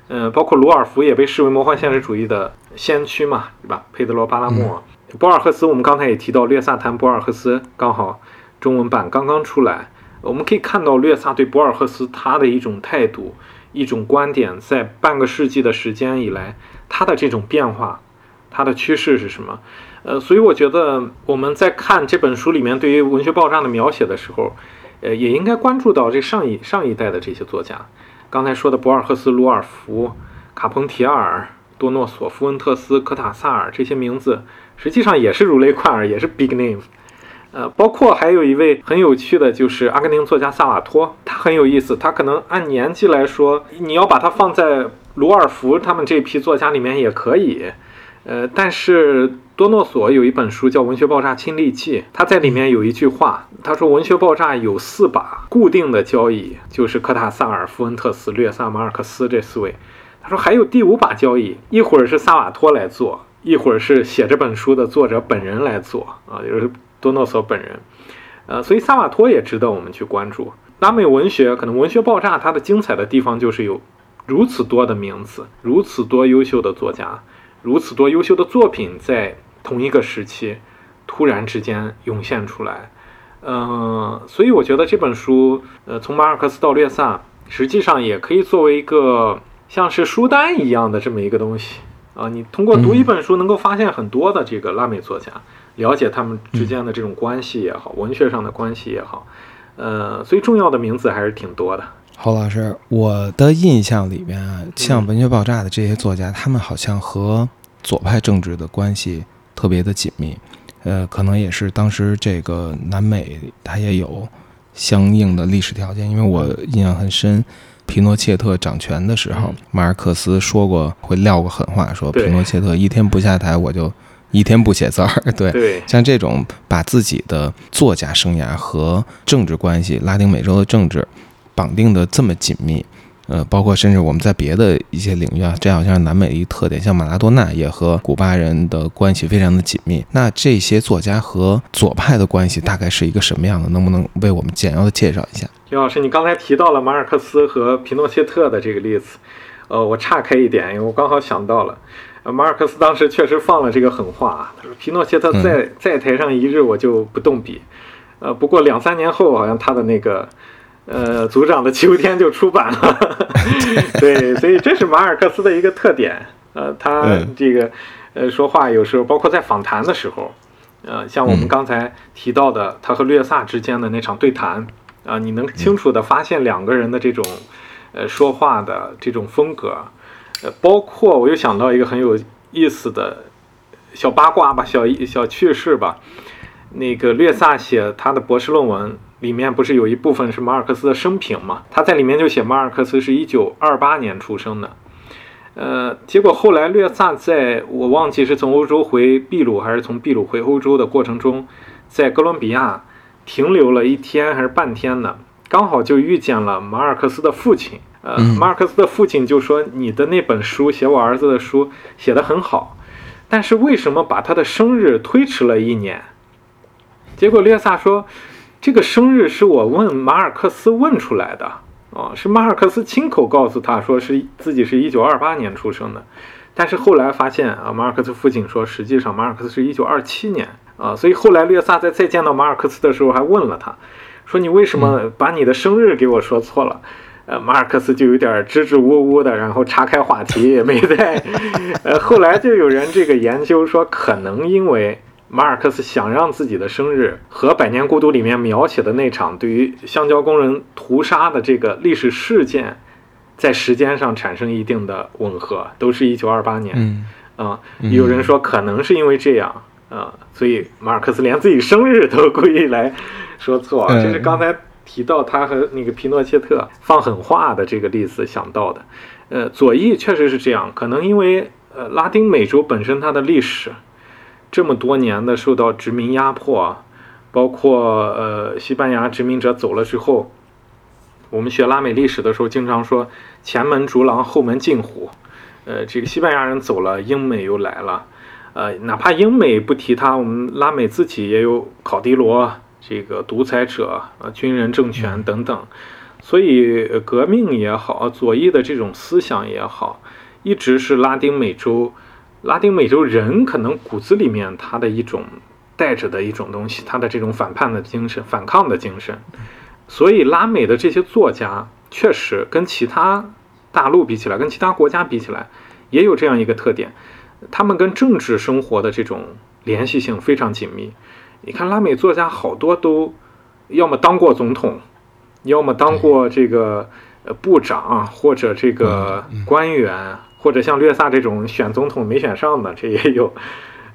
呃，包括鲁尔福也被视为魔幻现实主义的先驱嘛，对吧？佩德罗巴拉莫、博尔赫斯，我们刚才也提到略萨谈博尔赫斯，刚好中文版刚刚出来，我们可以看到略萨对博尔赫斯他的一种态度、一种观点，在半个世纪的时间以来，他的这种变化。它的趋势是什么？呃，所以我觉得我们在看这本书里面对于文学爆炸的描写的时候，呃，也应该关注到这上一上一代的这些作家。刚才说的博尔赫斯、鲁尔福、卡彭提尔、多诺索夫、恩特斯、科塔萨尔这些名字，实际上也是如雷贯耳，也是 big name。呃，包括还有一位很有趣的，就是阿根廷作家萨瓦托，他很有意思。他可能按年纪来说，你要把他放在鲁尔福他们这批作家里面也可以。呃，但是多诺索有一本书叫《文学爆炸亲历记》，他在里面有一句话，他说文学爆炸有四把固定的交椅，就是科塔萨尔、富恩特斯、略萨、马尔克斯这四位。他说还有第五把交椅，一会儿是萨瓦托来做，一会儿是写这本书的作者本人来做啊，就是多诺索本人。呃，所以萨瓦托也值得我们去关注。拉美文学可能文学爆炸它的精彩的地方就是有如此多的名字，如此多优秀的作家。如此多优秀的作品在同一个时期突然之间涌现出来，嗯，所以我觉得这本书，呃，从马尔克斯到略萨，实际上也可以作为一个像是书单一样的这么一个东西啊。你通过读一本书，能够发现很多的这个拉美作家，了解他们之间的这种关系也好，文学上的关系也好，呃，所以重要的名字还是挺多的。侯老师，我的印象里面，像《文学爆炸》的这些作家，他们好像和左派政治的关系特别的紧密。呃，可能也是当时这个南美它也有相应的历史条件。因为我印象很深，皮诺切特掌权的时候，马尔克斯说过会撂个狠话，说皮诺切特一天不下台，我就一天不写字儿。[LAUGHS] 对，对，像这种把自己的作家生涯和政治关系、拉丁美洲的政治。绑定的这么紧密，呃，包括甚至我们在别的一些领域啊，这好像是南美的一特点，像马拉多纳也和古巴人的关系非常的紧密。那这些作家和左派的关系大概是一个什么样的？能不能为我们简要的介绍一下？李老师，你刚才提到了马尔克斯和皮诺切特的这个例子，呃，我岔开一点，因为我刚好想到了，呃，马尔克斯当时确实放了这个狠话啊，他说皮诺切特在在台上一日我就不动笔，呃，不过两三年后好像他的那个。呃，组长的秋天就出版了，[LAUGHS] 对，所以这是马尔克斯的一个特点。呃，他这个呃说话有时候，包括在访谈的时候，呃，像我们刚才提到的他和略萨之间的那场对谈，啊，你能清楚的发现两个人的这种呃说话的这种风格。呃，包括我又想到一个很有意思的小八卦吧，小小趣事吧。那个略萨写他的博士论文。里面不是有一部分是马尔克斯的生平嘛？他在里面就写马尔克斯是一九二八年出生的，呃，结果后来略萨在我忘记是从欧洲回秘鲁还是从秘鲁回欧洲的过程中，在哥伦比亚停留了一天还是半天呢？刚好就遇见了马尔克斯的父亲，呃，马尔克斯的父亲就说：“你的那本书写我儿子的书写得很好。”但是为什么把他的生日推迟了一年？结果略萨说，这个生日是我问马尔克斯问出来的啊，是马尔克斯亲口告诉他说是自己是一九二八年出生的，但是后来发现啊，马尔克斯父亲说实际上马尔克斯是一九二七年啊，所以后来略萨在再见到马尔克斯的时候还问了他，说你为什么把你的生日给我说错了？呃，马尔克斯就有点支支吾吾的，然后岔开话题也没在。呃，后来就有人这个研究说，可能因为。马尔克斯想让自己的生日和《百年孤独》里面描写的那场对于橡胶工人屠杀的这个历史事件，在时间上产生一定的吻合，都是一九二八年。嗯，啊，有人说可能是因为这样，啊，所以马尔克斯连自己生日都故意来说错。这是刚才提到他和那个皮诺切特放狠话的这个例子想到的。呃，左翼确实是这样，可能因为呃拉丁美洲本身它的历史。这么多年的受到殖民压迫，包括呃西班牙殖民者走了之后，我们学拉美历史的时候经常说前门逐狼后门进虎，呃这个西班牙人走了，英美又来了，呃哪怕英美不提他，我们拉美自己也有考迪罗这个独裁者啊军人政权等等，所以革命也好，左翼的这种思想也好，一直是拉丁美洲。拉丁美洲人可能骨子里面他的一种带着的一种东西，他的这种反叛的精神、反抗的精神，所以拉美的这些作家确实跟其他大陆比起来，跟其他国家比起来，也有这样一个特点，他们跟政治生活的这种联系性非常紧密。你看拉美作家好多都要么当过总统，要么当过这个呃部长或者这个官员。或者像略萨这种选总统没选上的，这也有，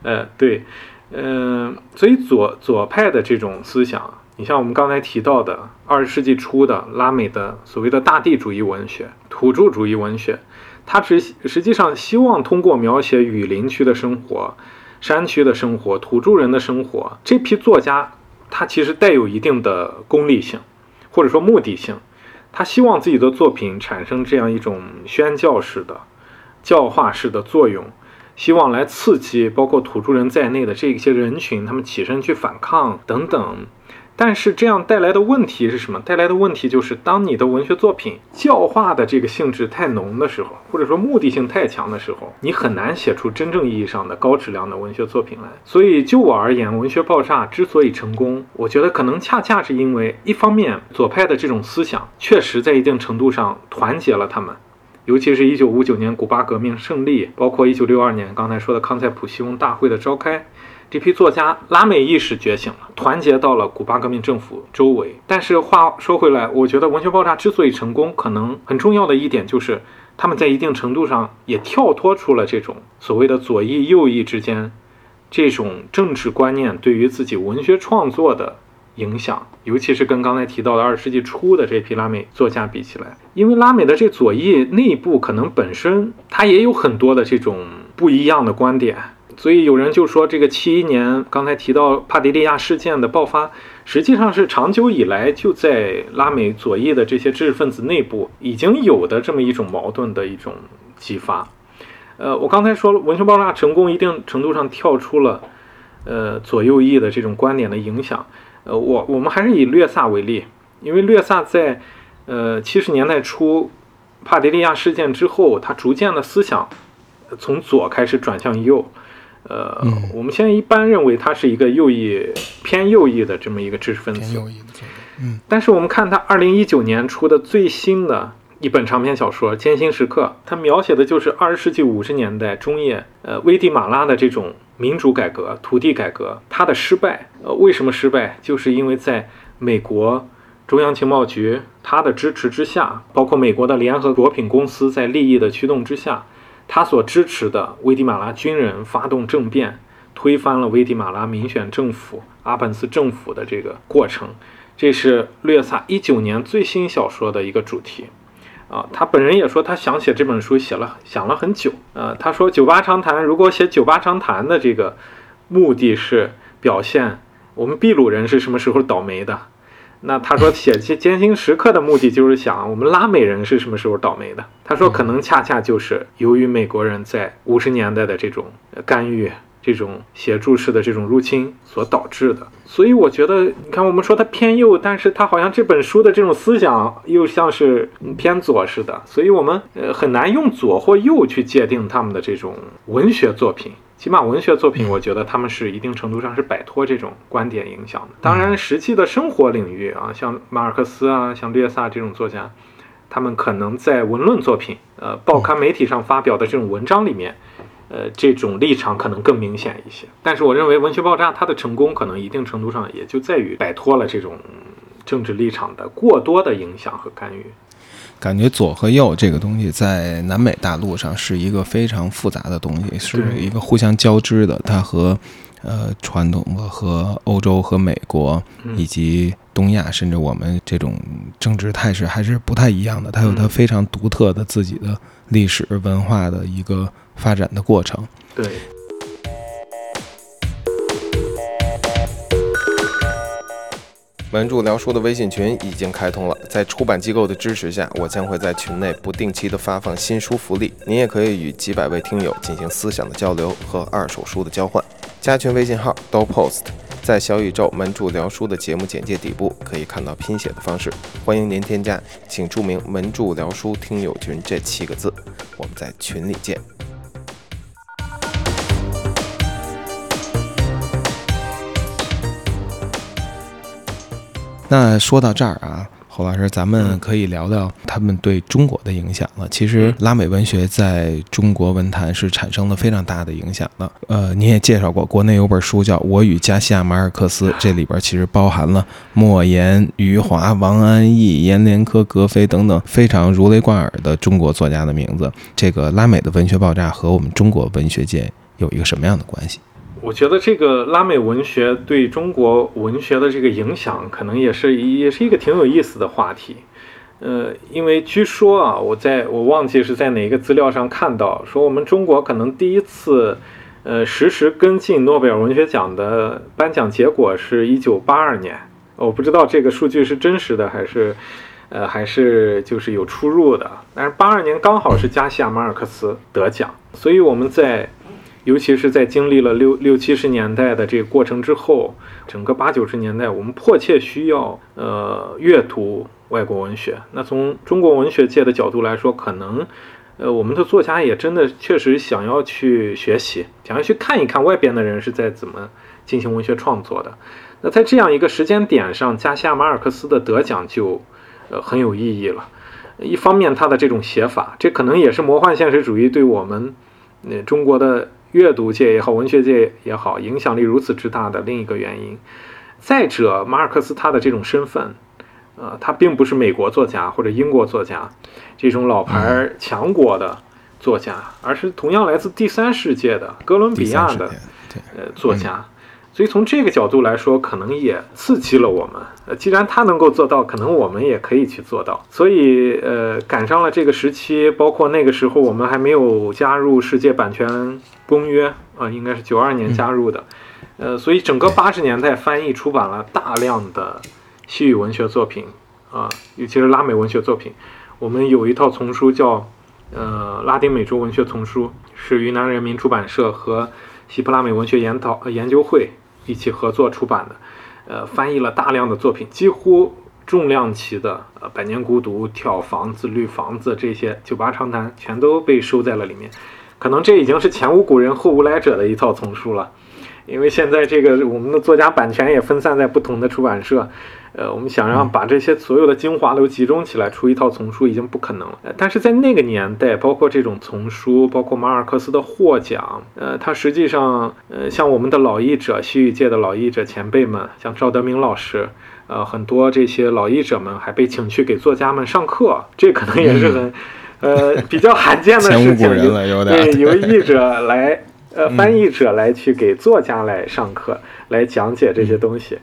呃，对，嗯，所以左左派的这种思想，你像我们刚才提到的二十世纪初的拉美的所谓的大地主义文学、土著主义文学，它实实际上希望通过描写雨林区的生活、山区的生活、土著人的生活，这批作家他其实带有一定的功利性，或者说目的性，他希望自己的作品产生这样一种宣教式的。教化式的作用，希望来刺激包括土著人在内的这些人群，他们起身去反抗等等。但是这样带来的问题是什么？带来的问题就是，当你的文学作品教化的这个性质太浓的时候，或者说目的性太强的时候，你很难写出真正意义上的高质量的文学作品来。所以就我而言，文学爆炸之所以成功，我觉得可能恰恰是因为，一方面左派的这种思想确实在一定程度上团结了他们。尤其是一九五九年古巴革命胜利，包括一九六二年刚才说的康塞普西翁大会的召开，这批作家拉美意识觉醒了，团结到了古巴革命政府周围。但是话说回来，我觉得文学爆炸之所以成功，可能很重要的一点就是他们在一定程度上也跳脱出了这种所谓的左翼右翼之间这种政治观念对于自己文学创作的。影响，尤其是跟刚才提到的二十世纪初的这批拉美作家比起来，因为拉美的这左翼内部可能本身它也有很多的这种不一样的观点，所以有人就说，这个七一年刚才提到帕迪利亚事件的爆发，实际上是长久以来就在拉美左翼的这些知识分子内部已经有的这么一种矛盾的一种激发。呃，我刚才说了，文学爆炸成功一定程度上跳出了呃左右翼的这种观点的影响。呃，我我们还是以略萨为例，因为略萨在，呃七十年代初，帕迪利亚事件之后，他逐渐的思想从左开始转向右，呃，我们现在一般认为他是一个右翼偏右翼的这么一个知识分子。嗯，但是我们看他二零一九年出的最新的一本长篇小说《艰辛时刻》，它描写的就是二十世纪五十年代中叶，呃，危地马拉的这种。民主改革、土地改革，它的失败，呃，为什么失败？就是因为在美国中央情报局它的支持之下，包括美国的联合果品公司在利益的驱动之下，它所支持的危地马拉军人发动政变，推翻了危地马拉民选政府阿本斯政府的这个过程，这是略萨一九年最新小说的一个主题。啊，他本人也说，他想写这本书，写了想了很久。呃，他说《酒吧长谈》如果写《酒吧长谈》的这个目的是表现我们秘鲁人是什么时候倒霉的，那他说写 [LAUGHS]《艰辛时刻》的目的就是想我们拉美人是什么时候倒霉的？他说可能恰恰就是由于美国人在五十年代的这种干预。这种协助式的这种入侵所导致的，所以我觉得，你看，我们说它偏右，但是它好像这本书的这种思想又像是偏左似的，所以我们呃很难用左或右去界定他们的这种文学作品。起码文学作品，我觉得他们是一定程度上是摆脱这种观点影响的。当然，实际的生活领域啊，像马尔克斯啊，像略萨这种作家，他们可能在文论作品、呃报刊媒体上发表的这种文章里面。呃，这种立场可能更明显一些，但是我认为《文学爆炸》它的成功可能一定程度上也就在于摆脱了这种政治立场的过多的影响和干预。感觉左和右这个东西在南美大陆上是一个非常复杂的东西，是一个互相交织的。它和呃传统的和欧洲和美国以及东亚，甚至我们这种政治态势还是不太一样的。它有它非常独特的自己的历史文化的一个。发展的过程。对。文著聊书的微信群已经开通了，在出版机构的支持下，我将会在群内不定期的发放新书福利。您也可以与几百位听友进行思想的交流和二手书的交换。加群微信号 do post，在小宇宙门柱聊书的节目简介底部可以看到拼写的方式，欢迎您添加，请注明“门柱聊书听友群”这七个字，我们在群里见。那说到这儿啊，侯老师，咱们可以聊聊他们对中国的影响了。其实拉美文学在中国文坛是产生了非常大的影响的。呃，你也介绍过，国内有本书叫《我与加西亚马尔克斯》，这里边其实包含了莫言、余华、王安忆、阎连科、格非等等非常如雷贯耳的中国作家的名字。这个拉美的文学爆炸和我们中国文学界有一个什么样的关系？我觉得这个拉美文学对中国文学的这个影响，可能也是也是一个挺有意思的话题。呃，因为据说啊，我在我忘记是在哪个资料上看到，说我们中国可能第一次，呃，实时跟进诺贝尔文学奖的颁奖结果是一九八二年。我不知道这个数据是真实的还是，呃，还是就是有出入的。但是八二年刚好是加西亚马尔克斯得奖，所以我们在。尤其是在经历了六六七十年代的这个过程之后，整个八九十年代，我们迫切需要呃阅读外国文学。那从中国文学界的角度来说，可能呃我们的作家也真的确实想要去学习，想要去看一看外边的人是在怎么进行文学创作的。那在这样一个时间点上，加西亚马尔克斯的得奖就呃很有意义了。一方面，他的这种写法，这可能也是魔幻现实主义对我们那中国的。阅读界也好，文学界也好，影响力如此之大的另一个原因。再者，马尔克斯他的这种身份，呃，他并不是美国作家或者英国作家这种老牌强国的作家，而是同样来自第三世界的哥伦比亚的呃作家。所以从这个角度来说，可能也刺激了我们。呃，既然他能够做到，可能我们也可以去做到。所以，呃，赶上了这个时期，包括那个时候我们还没有加入世界版权公约啊，应该是九二年加入的。呃，所以整个八十年代翻译出版了大量的西语文学作品啊，尤其是拉美文学作品。我们有一套丛书叫呃拉丁美洲文学丛书，是云南人民出版社和西普拉美文学研讨研究会。一起合作出版的，呃，翻译了大量的作品，几乎重量级的，呃，《百年孤独》《跳房子》《绿房子》这些酒吧长谈全都被收在了里面。可能这已经是前无古人后无来者的一套丛书了，因为现在这个我们的作家版权也分散在不同的出版社。呃，我们想让把这些所有的精华都集中起来出一套丛书已经不可能了。但是在那个年代，包括这种丛书，包括马尔克斯的获奖，呃，他实际上，呃，像我们的老译者，西语界的老译者前辈们，像赵德明老师，呃，很多这些老译者们还被请去给作家们上课，[LAUGHS] 这可能也是很，呃，比较罕见的事情。对，由译 [LAUGHS] 者来，呃，翻译者来去给作家来上课，来讲解这些东西，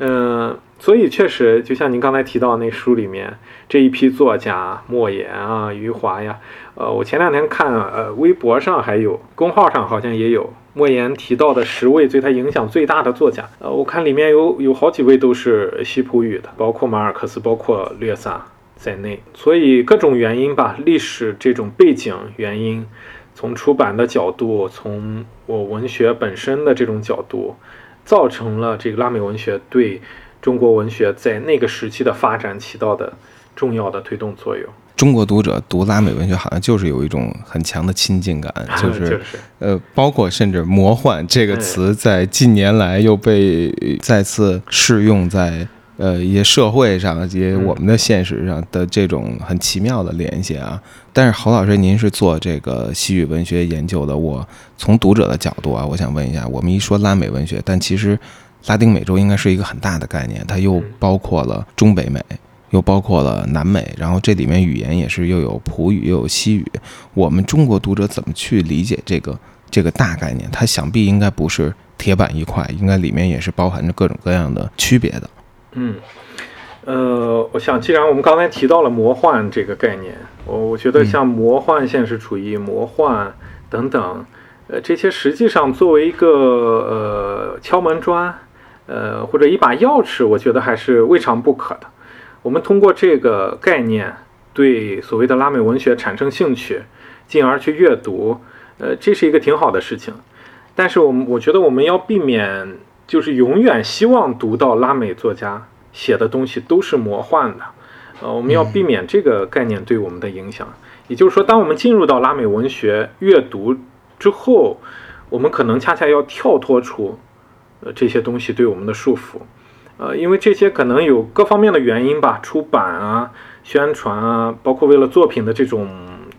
嗯。所以确实，就像您刚才提到那书里面这一批作家，莫言啊、余华呀，呃，我前两天看，呃，微博上还有公号上好像也有莫言提到的十位对他影响最大的作家，呃，我看里面有有好几位都是西普语的，包括马尔克斯，包括略萨在内。所以各种原因吧，历史这种背景原因，从出版的角度，从我文学本身的这种角度，造成了这个拉美文学对中国文学在那个时期的发展起到的重要的推动作用。中国读者读拉美文学，好像就是有一种很强的亲近感，[LAUGHS] 就是呃，包括甚至“魔幻”这个词，在近年来又被再次适用在呃一些社会上、一些我们的现实上的这种很奇妙的联系啊。但是侯老师，您是做这个西语文学研究的，我从读者的角度啊，我想问一下，我们一说拉美文学，但其实拉丁美洲应该是一个很大的概念，它又包括了中北美。又包括了南美，然后这里面语言也是又有葡语又有西语。我们中国读者怎么去理解这个这个大概念？它想必应该不是铁板一块，应该里面也是包含着各种各样的区别的。嗯，呃，我想，既然我们刚才提到了魔幻这个概念，我我觉得像魔幻现实主义、魔幻等等，呃，这些实际上作为一个呃敲门砖，呃或者一把钥匙，我觉得还是未尝不可的。我们通过这个概念对所谓的拉美文学产生兴趣，进而去阅读，呃，这是一个挺好的事情。但是，我们我觉得我们要避免，就是永远希望读到拉美作家写的东西都是魔幻的，呃，我们要避免这个概念对我们的影响。也就是说，当我们进入到拉美文学阅读之后，我们可能恰恰要跳脱出，呃，这些东西对我们的束缚。呃，因为这些可能有各方面的原因吧，出版啊、宣传啊，包括为了作品的这种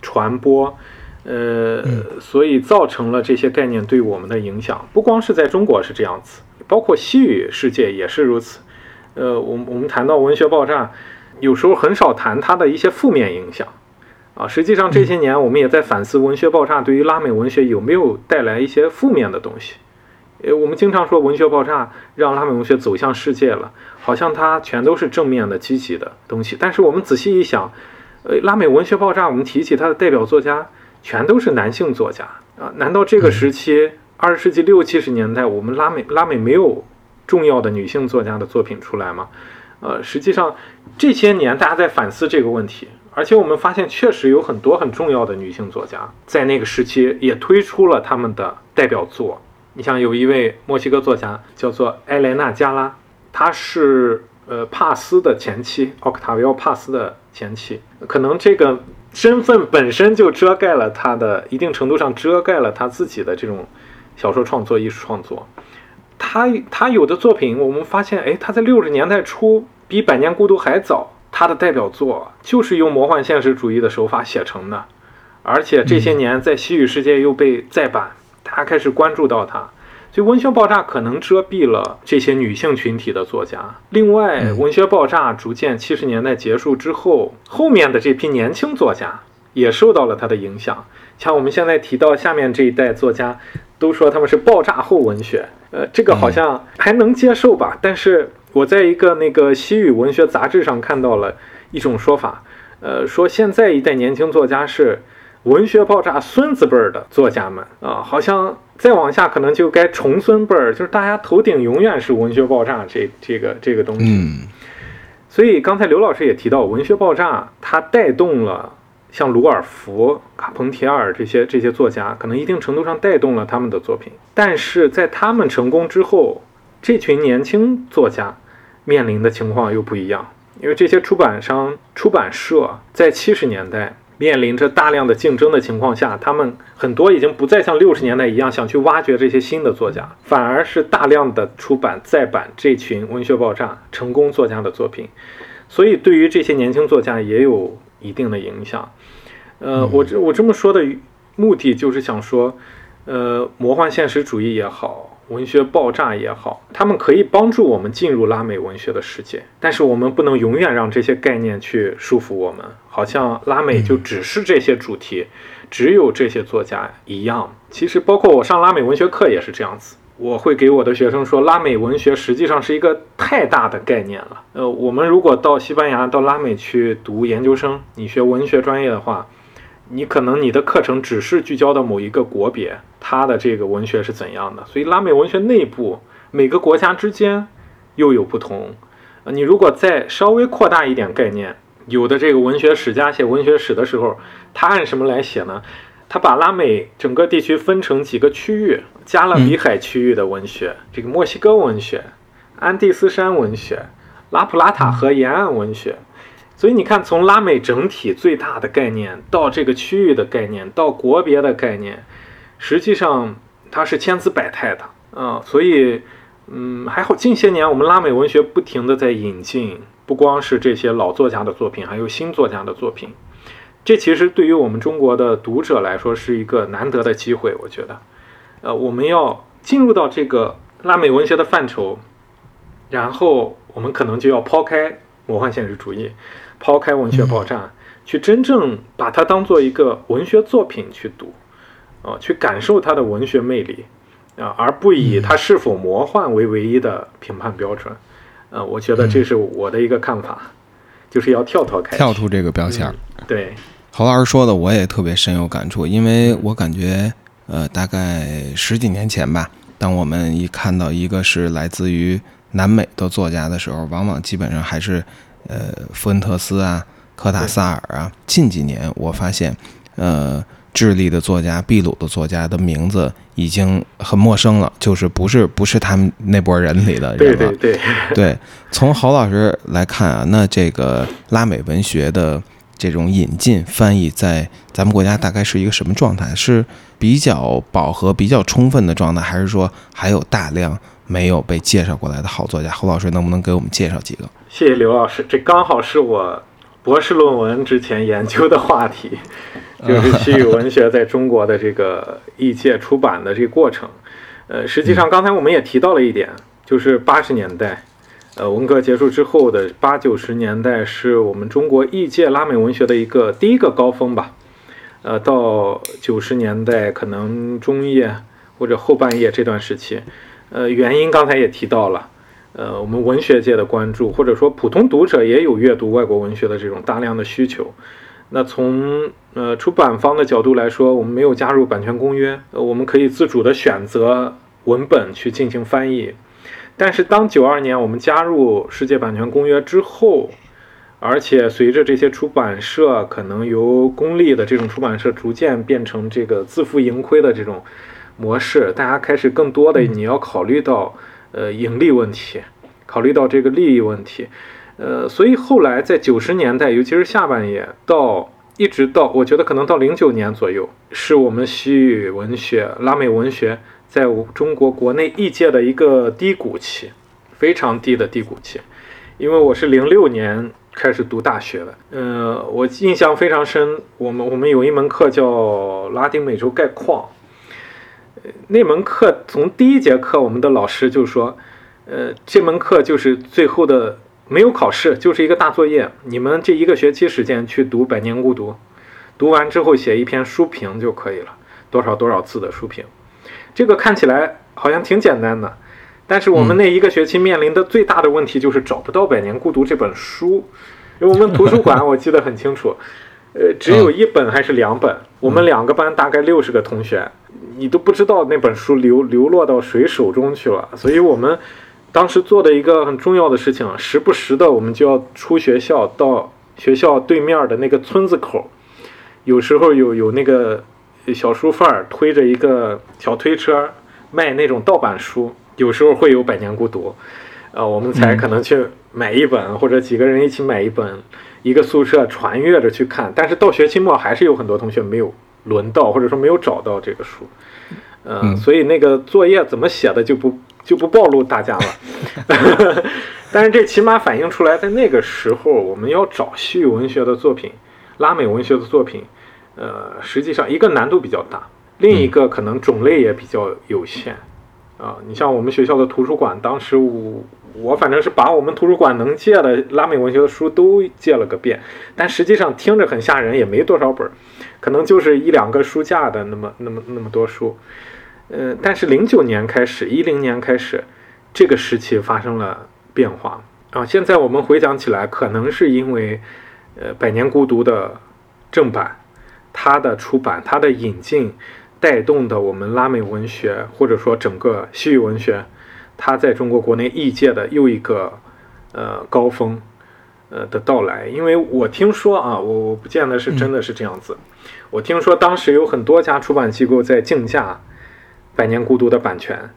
传播，呃，所以造成了这些概念对我们的影响。不光是在中国是这样子，包括西语世界也是如此。呃，我我们谈到文学爆炸，有时候很少谈它的一些负面影响啊。实际上这些年我们也在反思文学爆炸对于拉美文学有没有带来一些负面的东西。呃，我们经常说文学爆炸让拉美文学走向世界了，好像它全都是正面的、积极的东西。但是我们仔细一想，呃，拉美文学爆炸，我们提起它的代表作家，全都是男性作家啊？难道这个时期，二十世纪六七十年代，我们拉美拉美没有重要的女性作家的作品出来吗？呃，实际上这些年大家在反思这个问题，而且我们发现确实有很多很重要的女性作家在那个时期也推出了他们的代表作。你像有一位墨西哥作家叫做埃莲娜·加拉，她是呃帕斯的前妻，奥克塔维奥·帕斯的前妻。可能这个身份本身就遮盖了他的一定程度上遮盖了他自己的这种小说创作、艺术创作。他他有的作品，我们发现，哎，他在六十年代初比《百年孤独》还早。他的代表作就是用魔幻现实主义的手法写成的，而且这些年在西语世界又被再版。他开始关注到他，所以文学爆炸可能遮蔽了这些女性群体的作家。另外，文学爆炸逐渐七十年代结束之后，后面的这批年轻作家也受到了他的影响。像我们现在提到下面这一代作家，都说他们是爆炸后文学。呃，这个好像还能接受吧？但是我在一个那个西语文学杂志上看到了一种说法，呃，说现在一代年轻作家是。文学爆炸孙子辈儿的作家们啊，好像再往下可能就该重孙辈儿，就是大家头顶永远是文学爆炸这这个这个东西。嗯，所以刚才刘老师也提到，文学爆炸它带动了像鲁尔福、卡彭提尔这些这些作家，可能一定程度上带动了他们的作品。但是在他们成功之后，这群年轻作家面临的情况又不一样，因为这些出版商、出版社在七十年代。面临着大量的竞争的情况下，他们很多已经不再像六十年代一样想去挖掘这些新的作家，反而是大量的出版再版这群文学爆炸成功作家的作品，所以对于这些年轻作家也有一定的影响。呃，我这我这么说的目的就是想说，呃，魔幻现实主义也好。文学爆炸也好，他们可以帮助我们进入拉美文学的世界，但是我们不能永远让这些概念去束缚我们，好像拉美就只是这些主题，只有这些作家一样。其实，包括我上拉美文学课也是这样子，我会给我的学生说，拉美文学实际上是一个太大的概念了。呃，我们如果到西班牙、到拉美去读研究生，你学文学专业的话，你可能你的课程只是聚焦到某一个国别，它的这个文学是怎样的，所以拉美文学内部每个国家之间又有不同。呃，你如果再稍微扩大一点概念，有的这个文学史家写文学史的时候，他按什么来写呢？他把拉美整个地区分成几个区域：加勒比海区域的文学，这个墨西哥文学，安第斯山文学，拉普拉塔河沿岸文学。所以你看，从拉美整体最大的概念到这个区域的概念，到国别的概念，实际上它是千姿百态的啊。所以，嗯，还好近些年我们拉美文学不停的在引进，不光是这些老作家的作品，还有新作家的作品。这其实对于我们中国的读者来说是一个难得的机会，我觉得，呃，我们要进入到这个拉美文学的范畴，然后我们可能就要抛开魔幻现实主义。抛开文学爆炸，去真正把它当做一个文学作品去读，啊，去感受它的文学魅力，啊，而不以它是否魔幻为唯一的评判标准，呃，我觉得这是我的一个看法，就是要跳脱开，跳出这个标签。对，侯老师说的我也特别深有感触，因为我感觉，呃，大概十几年前吧，当我们一看到一个是来自于南美的作家的时候，往往基本上还是。呃，福恩特斯啊，科塔萨尔啊，近几年我发现，呃，智利的作家、秘鲁的作家的名字已经很陌生了，就是不是不是他们那波人里的人了。对对对。对，从侯老师来看啊，那这个拉美文学的这种引进翻译，在咱们国家大概是一个什么状态？是比较饱和、比较充分的状态，还是说还有大量没有被介绍过来的好作家？侯老师能不能给我们介绍几个？谢谢刘老师，这刚好是我博士论文之前研究的话题，[LAUGHS] 就是西语文学在中国的这个译介出版的这个过程。呃，实际上刚才我们也提到了一点，就是八十年代，呃，文革结束之后的八九十年代，是我们中国译介拉美文学的一个第一个高峰吧。呃，到九十年代可能中叶或者后半叶这段时期，呃，原因刚才也提到了。呃，我们文学界的关注，或者说普通读者也有阅读外国文学的这种大量的需求。那从呃出版方的角度来说，我们没有加入版权公约，呃，我们可以自主的选择文本去进行翻译。但是当九二年我们加入世界版权公约之后，而且随着这些出版社可能由公立的这种出版社逐渐变成这个自负盈亏的这种模式，大家开始更多的你要考虑到。呃，盈利问题，考虑到这个利益问题，呃，所以后来在九十年代，尤其是下半叶，到一直到我觉得可能到零九年左右，是我们西域文学、拉美文学在中国国内译界的一个低谷期，非常低的低谷期。因为我是零六年开始读大学的，呃，我印象非常深，我们我们有一门课叫拉丁美洲概况。那门课从第一节课，我们的老师就说：“呃，这门课就是最后的没有考试，就是一个大作业。你们这一个学期时间去读《百年孤独》，读完之后写一篇书评就可以了，多少多少字的书评。这个看起来好像挺简单的，但是我们那一个学期面临的最大的问题就是找不到《百年孤独》这本书。因为我们图书馆我记得很清楚，[LAUGHS] 呃，只有一本还是两本。我们两个班大概六十个同学。”你都不知道那本书流流落到谁手中去了，所以我们当时做的一个很重要的事情，时不时的我们就要出学校，到学校对面的那个村子口，有时候有有那个小书贩儿推着一个小推车卖那种盗版书，有时候会有《百年孤独》，呃，我们才可能去买一本，或者几个人一起买一本，一个宿舍传阅着去看。但是到学期末还是有很多同学没有。轮到或者说没有找到这个书，嗯，所以那个作业怎么写的就不就不暴露大家了。[LAUGHS] 但是这起码反映出来，在那个时候我们要找西语文学的作品、拉美文学的作品，呃，实际上一个难度比较大，另一个可能种类也比较有限。啊，你像我们学校的图书馆，当时我我反正是把我们图书馆能借的拉美文学的书都借了个遍，但实际上听着很吓人，也没多少本。可能就是一两个书架的那么那么那么多书，呃，但是零九年开始，一零年开始，这个时期发生了变化啊。现在我们回想起来，可能是因为，呃，《百年孤独》的正版，它的出版、它的引进，带动的我们拉美文学或者说整个西域文学，它在中国国内译界的又一个呃高峰呃的到来。因为我听说啊，我我不见得是真的是这样子，我听说当时有很多家出版机构在竞价《百年孤独》的版权。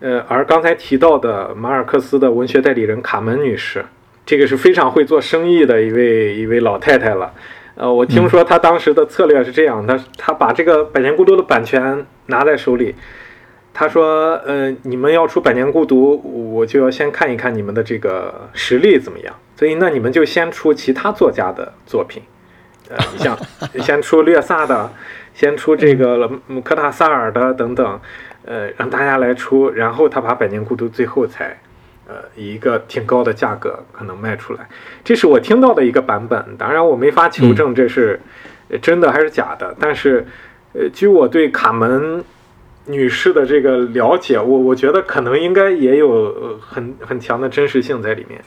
呃，而刚才提到的马尔克斯的文学代理人卡门女士，这个是非常会做生意的一位一位老太太了。呃，我听说她当时的策略是这样，她她把这个《百年孤独》的版权拿在手里，她说：“呃，你们要出《百年孤独》，我就要先看一看你们的这个实力怎么样。所以，那你们就先出其他作家的作品，呃，[LAUGHS] 你像先出略萨的，[LAUGHS] 先出这个科塔萨尔的等等。”呃，让大家来出，然后他把《百年孤独》最后才，呃，以一个挺高的价格可能卖出来。这是我听到的一个版本，当然我没法求证这是真的还是假的。但是，呃，据我对卡门女士的这个了解，我我觉得可能应该也有很很强的真实性在里面。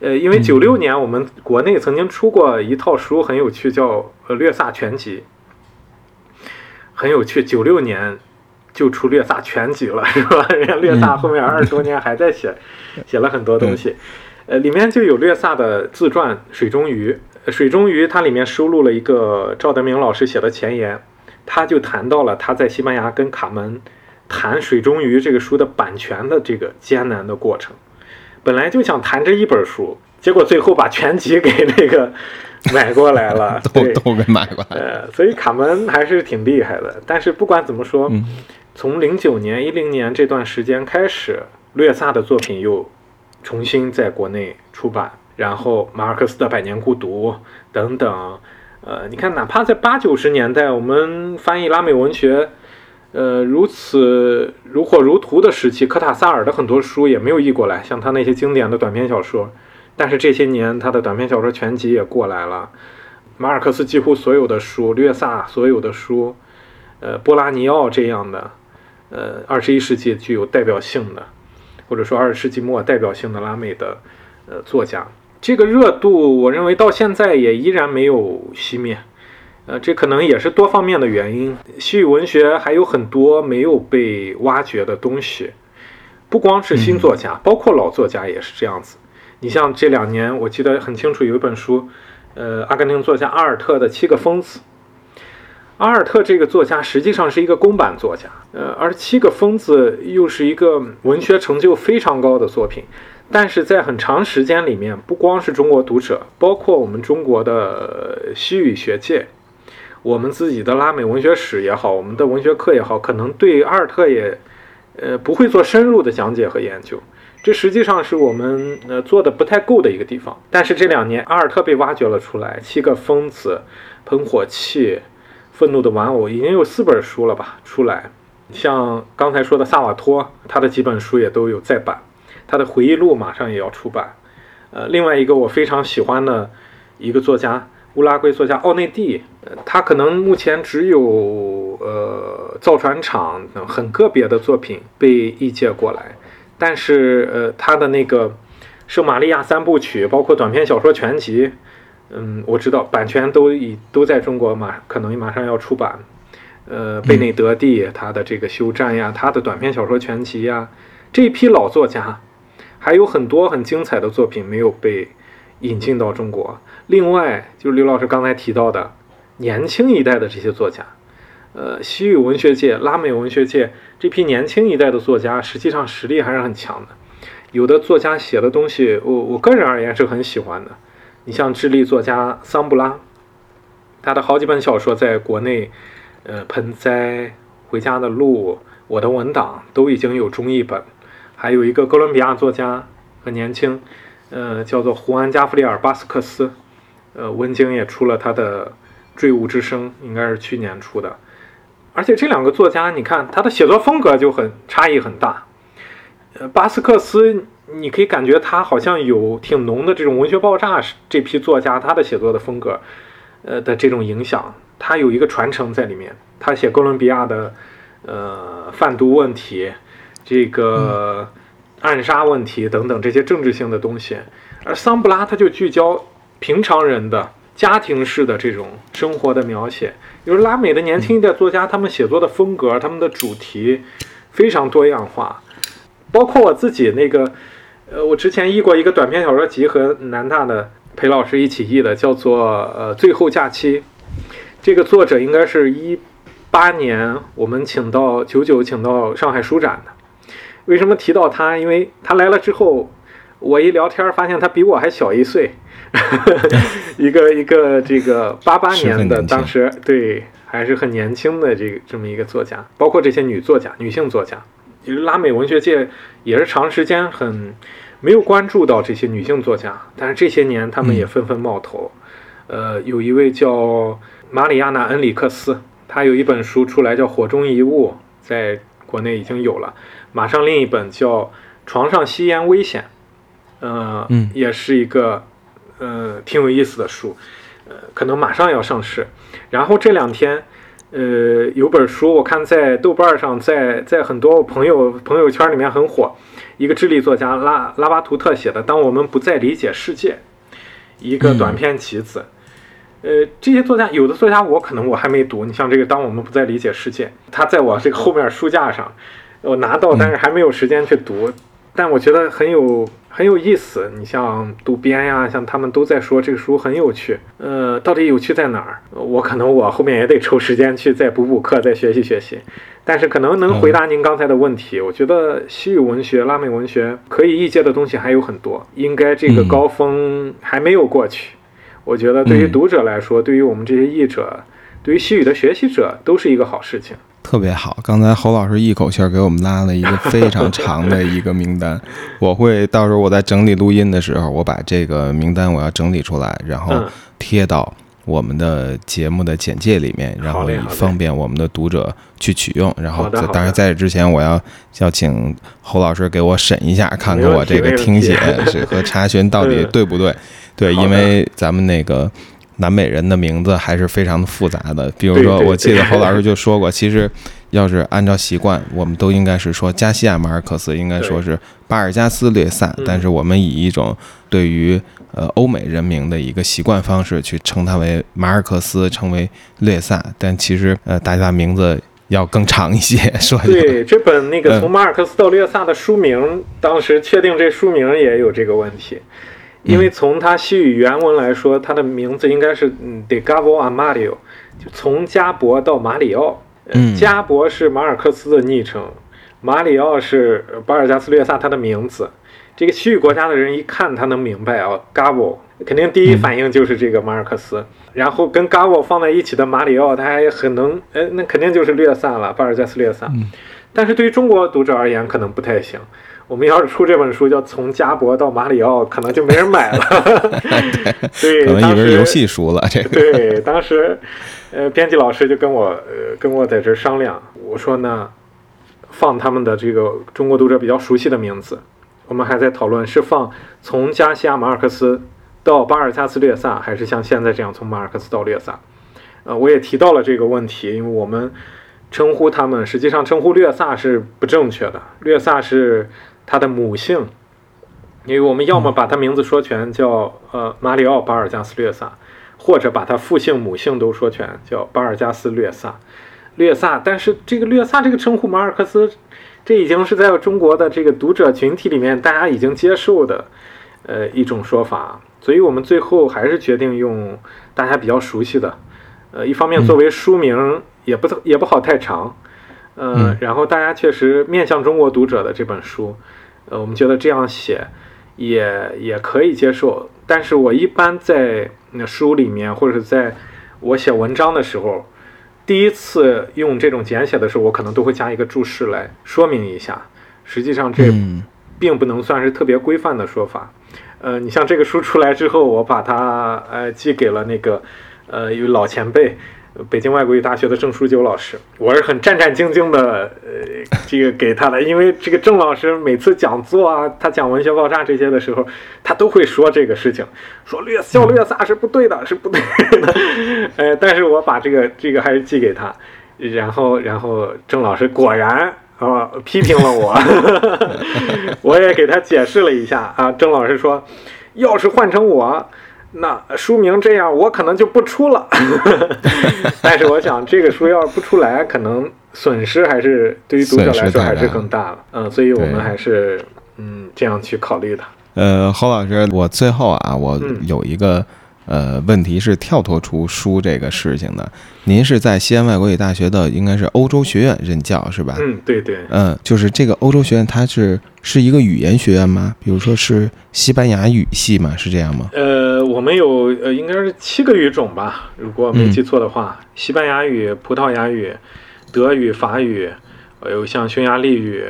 呃，因为九六年我们国内曾经出过一套书，很有趣，叫《呃略萨全集》，很有趣。九六年。就出略萨全集了，[LAUGHS] 是吧？人家略萨后面二十多年还在写，写了很多东西。呃，里面就有略萨的自传《水中鱼》。《水中鱼》它里面收录了一个赵德明老师写的前言，他就谈到了他在西班牙跟卡门谈《水中鱼》这个书的版权的这个艰难的过程。本来就想谈这一本书，结果最后把全集给那个买过来了，[LAUGHS] 都都给买过来。呃，所以卡门还是挺厉害的。但是不管怎么说。从零九年、一零年这段时间开始，略萨的作品又重新在国内出版，然后马尔克斯的《百年孤独》等等，呃，你看，哪怕在八九十年代，我们翻译拉美文学，呃，如此如火如荼的时期，科塔萨尔的很多书也没有译过来，像他那些经典的短篇小说，但是这些年他的短篇小说全集也过来了，马尔克斯几乎所有的书，略萨所有的书，呃，波拉尼奥这样的。呃，二十一世纪具有代表性的，或者说二十世纪末代表性的拉美的呃作家，这个热度，我认为到现在也依然没有熄灭。呃，这可能也是多方面的原因。西语文学还有很多没有被挖掘的东西，不光是新作家，包括老作家也是这样子。你像这两年，我记得很清楚，有一本书，呃，阿根廷作家阿尔特的《七个疯子》。阿尔特这个作家实际上是一个公版作家，呃，而《七个疯子》又是一个文学成就非常高的作品，但是在很长时间里面，不光是中国读者，包括我们中国的西语学界，我们自己的拉美文学史也好，我们的文学课也好，可能对阿尔特也，呃，不会做深入的讲解和研究，这实际上是我们呃做的不太够的一个地方。但是这两年，阿尔特被挖掘了出来，《七个疯子》《喷火器》。愤怒的玩偶已经有四本书了吧？出来，像刚才说的萨瓦托，他的几本书也都有再版，他的回忆录马上也要出版。呃，另外一个我非常喜欢的一个作家，乌拉圭作家奥内蒂，呃，他可能目前只有呃造船厂很个别的作品被译介过来，但是呃他的那个圣玛利亚三部曲，包括短篇小说全集。嗯，我知道版权都已都在中国马可能马上要出版，呃，贝内德蒂他的这个休战呀，他的短篇小说全集呀，这一批老作家还有很多很精彩的作品没有被引进到中国。另外，就是刘老师刚才提到的年轻一代的这些作家，呃，西域文学界、拉美文学界这批年轻一代的作家，实际上实力还是很强的。有的作家写的东西，我我个人而言是很喜欢的。你像智利作家桑布拉，他的好几本小说在国内，呃，《盆栽》《回家的路》《我的文档》都已经有中译本。还有一个哥伦比亚作家很年轻，呃，叫做胡安·加弗里尔·巴斯克斯，呃，文经也出了他的《坠物之声》，应该是去年出的。而且这两个作家，你看他的写作风格就很差异很大。呃，巴斯克斯。你可以感觉他好像有挺浓的这种文学爆炸这批作家他的写作的风格，呃的这种影响，他有一个传承在里面。他写哥伦比亚的呃贩毒问题，这个暗杀问题等等这些政治性的东西，而桑布拉他就聚焦平常人的家庭式的这种生活的描写。比如拉美的年轻一代作家，他们写作的风格，他们的主题非常多样化。包括我自己那个，呃，我之前译过一个短篇小说集，和南大的裴老师一起译的，叫做《呃最后假期》。这个作者应该是一八年我们请到九九请到上海书展的。为什么提到他？因为他来了之后，我一聊天发现他比我还小一岁。[LAUGHS] 一个一个这个八八年的，当时对还是很年轻的这个这么一个作家，包括这些女作家、女性作家，其实拉美文学界也是长时间很没有关注到这些女性作家，但是这些年他们也纷纷冒头。呃，有一位叫马里亚娜·恩里克斯，她有一本书出来叫《火中遗物》，在国内已经有了，马上另一本叫《床上吸烟危险》，呃，嗯，也是一个。呃，挺有意思的书，呃，可能马上要上市。然后这两天，呃，有本书我看在豆瓣上，在在很多朋友朋友圈里面很火，一个智利作家拉拉巴图特写的《当我们不再理解世界》，一个短篇集子。呃，这些作家有的作家我可能我还没读，你像这个《当我们不再理解世界》，它在我这个后面书架上，我拿到，但是还没有时间去读。但我觉得很有。很有意思，你像渡边呀，像他们都在说这个书很有趣。呃，到底有趣在哪儿？我可能我后面也得抽时间去再补补课，再学习学习。但是可能能回答您刚才的问题。我觉得西语文学、拉美文学可以译介的东西还有很多，应该这个高峰还没有过去。我觉得对于读者来说，对于我们这些译者，对于西语的学习者，都是一个好事情。特别好，刚才侯老师一口气儿给我们拉了一个 [LAUGHS] 非常长的一个名单，我会到时候我在整理录音的时候，我把这个名单我要整理出来，然后贴到我们的节目的简介里面，然后以方便我们的读者去取用。然后，当然在这之前，我要要请侯老师给我审一下，看看我这个听写是和查询到底对不对？对，[LAUGHS] 因为咱们那个。南美人的名字还是非常的复杂的，比如说，我记得侯老师就说过，其实要是按照习惯，我们都应该是说加西亚马尔克斯，应该说是巴尔加斯略萨，但是我们以一种对于呃欧美人名的一个习惯方式去称他为马尔克斯，称为略萨，但其实呃大家名字要更长一些。[LAUGHS] 说对这本那个从马尔克斯到略萨的书名，当时确定这书名也有这个问题。因为从他西语原文来说，他的名字应该是嗯，De Gavo a Mario，就从加伯到马里奥。嗯，加伯是马尔克斯的昵称，马里奥是巴尔加斯略萨他的名字。这个西语国家的人一看他能明白啊，Gavo 肯定第一反应就是这个马尔克斯。然后跟 Gavo 放在一起的马里奥，他还很能，哎，那肯定就是略萨了，巴尔加斯略萨。嗯但是对于中国读者而言，可能不太行。我们要是出这本书，叫《从加伯到马里奥》，可能就没人买了。[LAUGHS] 对，可能以为是游戏书了。这个对，当时，呃，编辑老师就跟我，呃，跟我在这商量。我说呢，放他们的这个中国读者比较熟悉的名字。我们还在讨论是放从加西亚马尔克斯到巴尔加斯略萨，还是像现在这样从马尔克斯到略萨。呃，我也提到了这个问题，因为我们称呼他们，实际上称呼略萨是不正确的。略萨是。他的母姓，因为我们要么把他名字说全叫呃马里奥巴尔加斯略萨，或者把他父姓母姓都说全叫巴尔加斯略萨，略萨。但是这个略萨这个称呼马尔克斯，这已经是在中国的这个读者群体里面大家已经接受的呃一种说法，所以我们最后还是决定用大家比较熟悉的，呃一方面作为书名也不也不好太长。呃，然后大家确实面向中国读者的这本书，呃，我们觉得这样写也也可以接受。但是我一般在那书里面，或者是在我写文章的时候，第一次用这种简写的时候，我可能都会加一个注释来说明一下。实际上这并不能算是特别规范的说法。呃，你像这个书出来之后，我把它呃寄给了那个呃一位老前辈。北京外国语大学的郑书九老师，我是很战战兢兢的，呃，这个给他的，因为这个郑老师每次讲座啊，他讲文学爆炸这些的时候，他都会说这个事情，说略笑略撒是不对的，是不对的，[LAUGHS] 呃，但是我把这个这个还是寄给他，然后然后郑老师果然啊批评了我，[LAUGHS] 我也给他解释了一下。啊，郑老师说，要是换成我。那书名这样，我可能就不出了。[LAUGHS] 但是我想，这个书要是不出来，可能损失还是对于读者来说还是更大了。嗯，所以我们还是嗯这样去考虑的。呃，侯老师，我最后啊，我有一个。呃，问题是跳脱出书这个事情的。您是在西安外国语大学的，应该是欧洲学院任教是吧？嗯，对对。嗯，就是这个欧洲学院，它是是一个语言学院吗？比如说是西班牙语系吗？是这样吗？呃，我们有呃，应该是七个语种吧，如果没记错的话，西班牙语、葡萄牙语、德语、法语，呃，有像匈牙利语。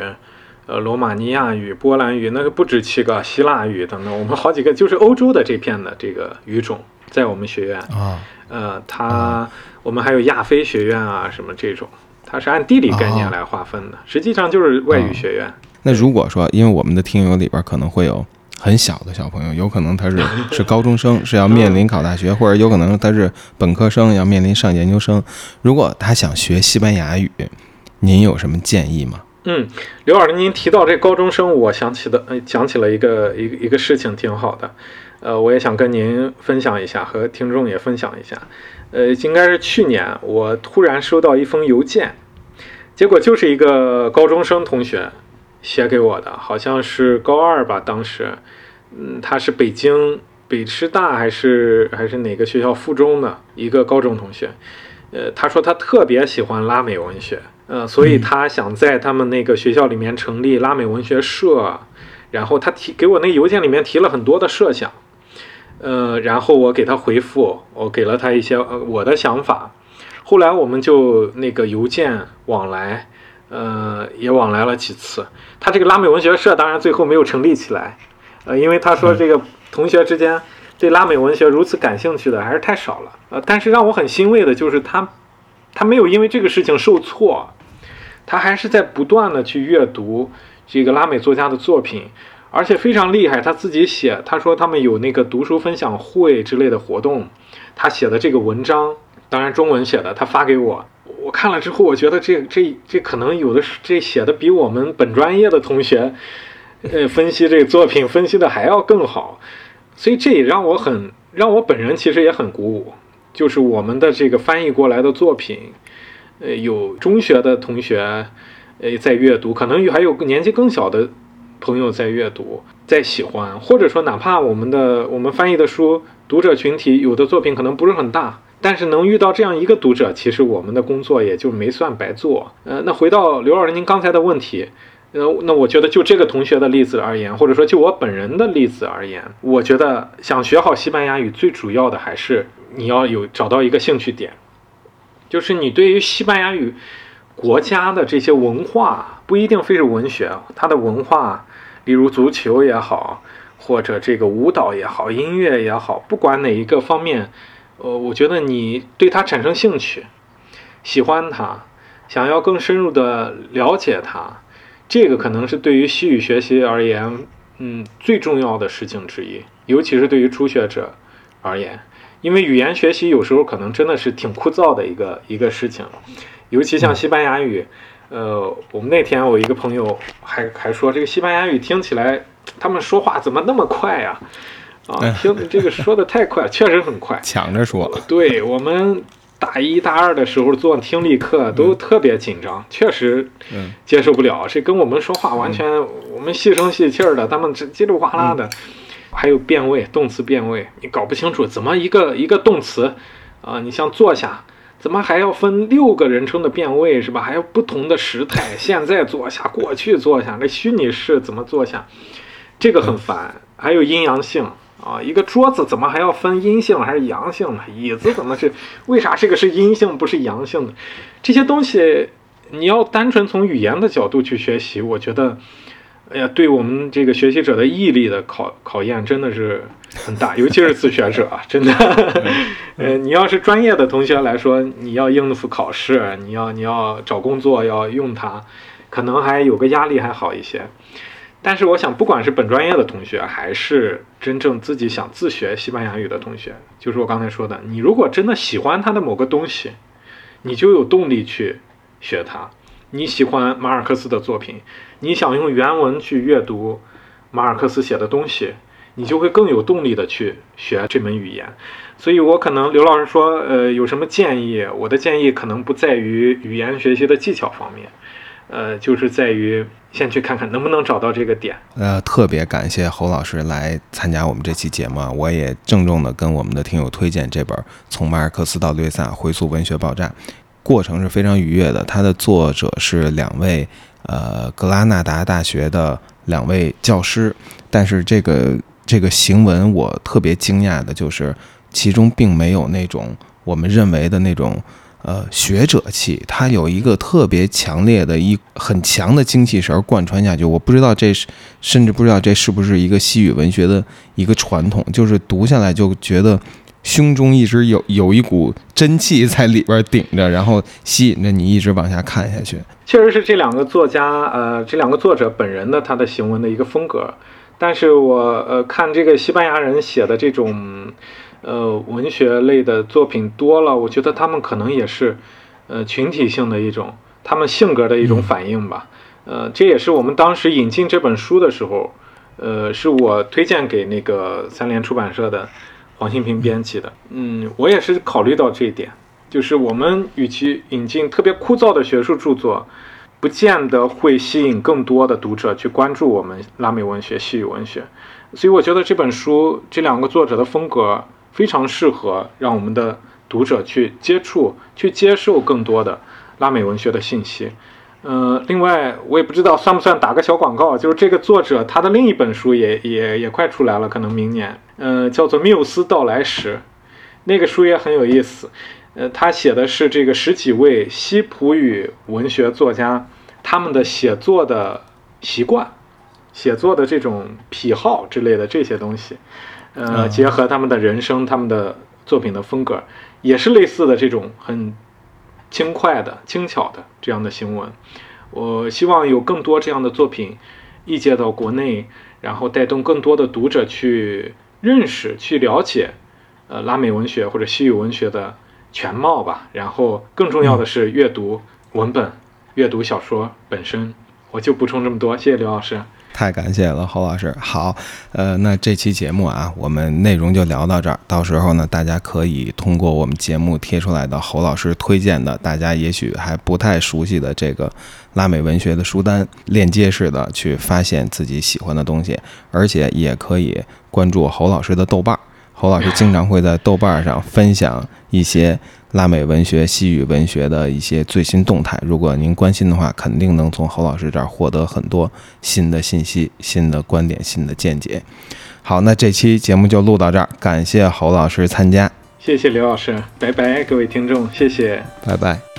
呃，罗马尼亚语、波兰语，那个不止七个，希腊语等等，我们好几个，就是欧洲的这片的这个语种，在我们学院啊，呃，它我们还有亚非学院啊，什么这种，它是按地理概念来划分的，实际上就是外语学院。那如果说，因为我们的听友里边可能会有很小的小朋友，有可能他是 [LAUGHS] 是高中生，是要面临考大学，或者有可能他是本科生要面临上研究生，如果他想学西班牙语，您有什么建议吗？嗯，刘老师，您提到这高中生，我想起的，呃，想起了一个一个一个事情，挺好的，呃，我也想跟您分享一下，和听众也分享一下，呃，应该是去年，我突然收到一封邮件，结果就是一个高中生同学写给我的，好像是高二吧，当时，嗯，他是北京北师大还是还是哪个学校附中的一个高中同学，呃，他说他特别喜欢拉美文学。呃，所以他想在他们那个学校里面成立拉美文学社，然后他提给我那邮件里面提了很多的设想，呃，然后我给他回复，我给了他一些呃我的想法，后来我们就那个邮件往来，呃，也往来了几次。他这个拉美文学社当然最后没有成立起来，呃，因为他说这个同学之间对拉美文学如此感兴趣的还是太少了，呃，但是让我很欣慰的就是他。他没有因为这个事情受挫，他还是在不断的去阅读这个拉美作家的作品，而且非常厉害。他自己写，他说他们有那个读书分享会之类的活动，他写的这个文章，当然中文写的，他发给我，我看了之后，我觉得这这这可能有的是这写的比我们本专业的同学，呃，分析这个作品分析的还要更好，所以这也让我很让我本人其实也很鼓舞。就是我们的这个翻译过来的作品，呃，有中学的同学，呃，在阅读，可能还有年纪更小的朋友在阅读，在喜欢，或者说哪怕我们的我们翻译的书，读者群体有的作品可能不是很大，但是能遇到这样一个读者，其实我们的工作也就没算白做。呃，那回到刘老师您刚才的问题。那那我觉得就这个同学的例子而言，或者说就我本人的例子而言，我觉得想学好西班牙语，最主要的还是你要有找到一个兴趣点，就是你对于西班牙语国家的这些文化，不一定非是文学，它的文化，例如足球也好，或者这个舞蹈也好，音乐也好，不管哪一个方面，呃，我觉得你对它产生兴趣，喜欢它，想要更深入的了解它。这个可能是对于西语学习而言，嗯，最重要的事情之一，尤其是对于初学者而言，因为语言学习有时候可能真的是挺枯燥的一个一个事情，尤其像西班牙语，呃，我们那天我一个朋友还还说，这个西班牙语听起来他们说话怎么那么快呀？啊，听这个说的太快，[LAUGHS] 确实很快，抢着说，对我们。大一、大二的时候做听力课都特别紧张，确实接受不了。这跟我们说话完全，我们细声细气儿的，他们这叽里哗啦的，还有变位，动词变位，你搞不清楚怎么一个一个动词啊？你像坐下，怎么还要分六个人称的变位是吧？还有不同的时态，现在坐下，过去坐下，这虚拟式怎么坐下？这个很烦。还有阴阳性。啊，一个桌子怎么还要分阴性还是阳性呢？椅子怎么是？为啥这个是阴性不是阳性的？这些东西你要单纯从语言的角度去学习，我觉得，哎呀，对我们这个学习者的毅力的考考验真的是很大，尤其是自学者，[LAUGHS] 真的。呃，你要是专业的同学来说，你要应付考试，你要你要找工作要用它，可能还有个压力还好一些。但是我想，不管是本专业的同学，还是真正自己想自学西班牙语的同学，就是我刚才说的，你如果真的喜欢它的某个东西，你就有动力去学它。你喜欢马尔克斯的作品，你想用原文去阅读马尔克斯写的东西，你就会更有动力的去学这门语言。所以我可能刘老师说，呃，有什么建议？我的建议可能不在于语言学习的技巧方面，呃，就是在于先去看看能不能找到这个点。呃，特别感谢侯老师来参加我们这期节目，我也郑重的跟我们的听友推荐这本《从马尔克斯到略萨：回溯文学爆炸》，过程是非常愉悦的。它的作者是两位，呃，格拉纳达大学的两位教师，但是这个这个行文我特别惊讶的就是。其中并没有那种我们认为的那种呃学者气，他有一个特别强烈的一很强的精气神贯穿下去。我不知道这是，甚至不知道这是不是一个西语文学的一个传统，就是读下来就觉得胸中一直有有一股真气在里边顶着，然后吸引着你一直往下看下去。确实是这两个作家，呃，这两个作者本人的他的行文的一个风格。但是我呃看这个西班牙人写的这种。呃，文学类的作品多了，我觉得他们可能也是，呃，群体性的一种，他们性格的一种反应吧。呃，这也是我们当时引进这本书的时候，呃，是我推荐给那个三联出版社的黄新平编辑的。嗯，我也是考虑到这一点，就是我们与其引进特别枯燥的学术著作，不见得会吸引更多的读者去关注我们拉美文学、西语文学。所以我觉得这本书这两个作者的风格。非常适合让我们的读者去接触、去接受更多的拉美文学的信息。呃，另外我也不知道算不算打个小广告，就是这个作者他的另一本书也也也快出来了，可能明年。呃，叫做《缪斯到来时》，那个书也很有意思。呃，他写的是这个十几位西普语文学作家他们的写作的习惯、写作的这种癖好之类的这些东西。呃，结合他们的人生、他们的作品的风格，也是类似的这种很轻快的、轻巧的这样的行文。我希望有更多这样的作品译介到国内，然后带动更多的读者去认识、去了解呃拉美文学或者西语文学的全貌吧。然后更重要的是阅读文本、阅读小说本身。我就补充这么多，谢谢刘老师。太感谢了，侯老师。好，呃，那这期节目啊，我们内容就聊到这儿。到时候呢，大家可以通过我们节目贴出来的侯老师推荐的，大家也许还不太熟悉的这个拉美文学的书单，链接式的去发现自己喜欢的东西，而且也可以关注侯老师的豆瓣儿。侯老师经常会在豆瓣上分享一些。拉美文学、西语文学的一些最新动态，如果您关心的话，肯定能从侯老师这儿获得很多新的信息、新的观点、新的见解。好，那这期节目就录到这儿，感谢侯老师参加，谢谢刘老师，拜拜，各位听众，谢谢，拜拜。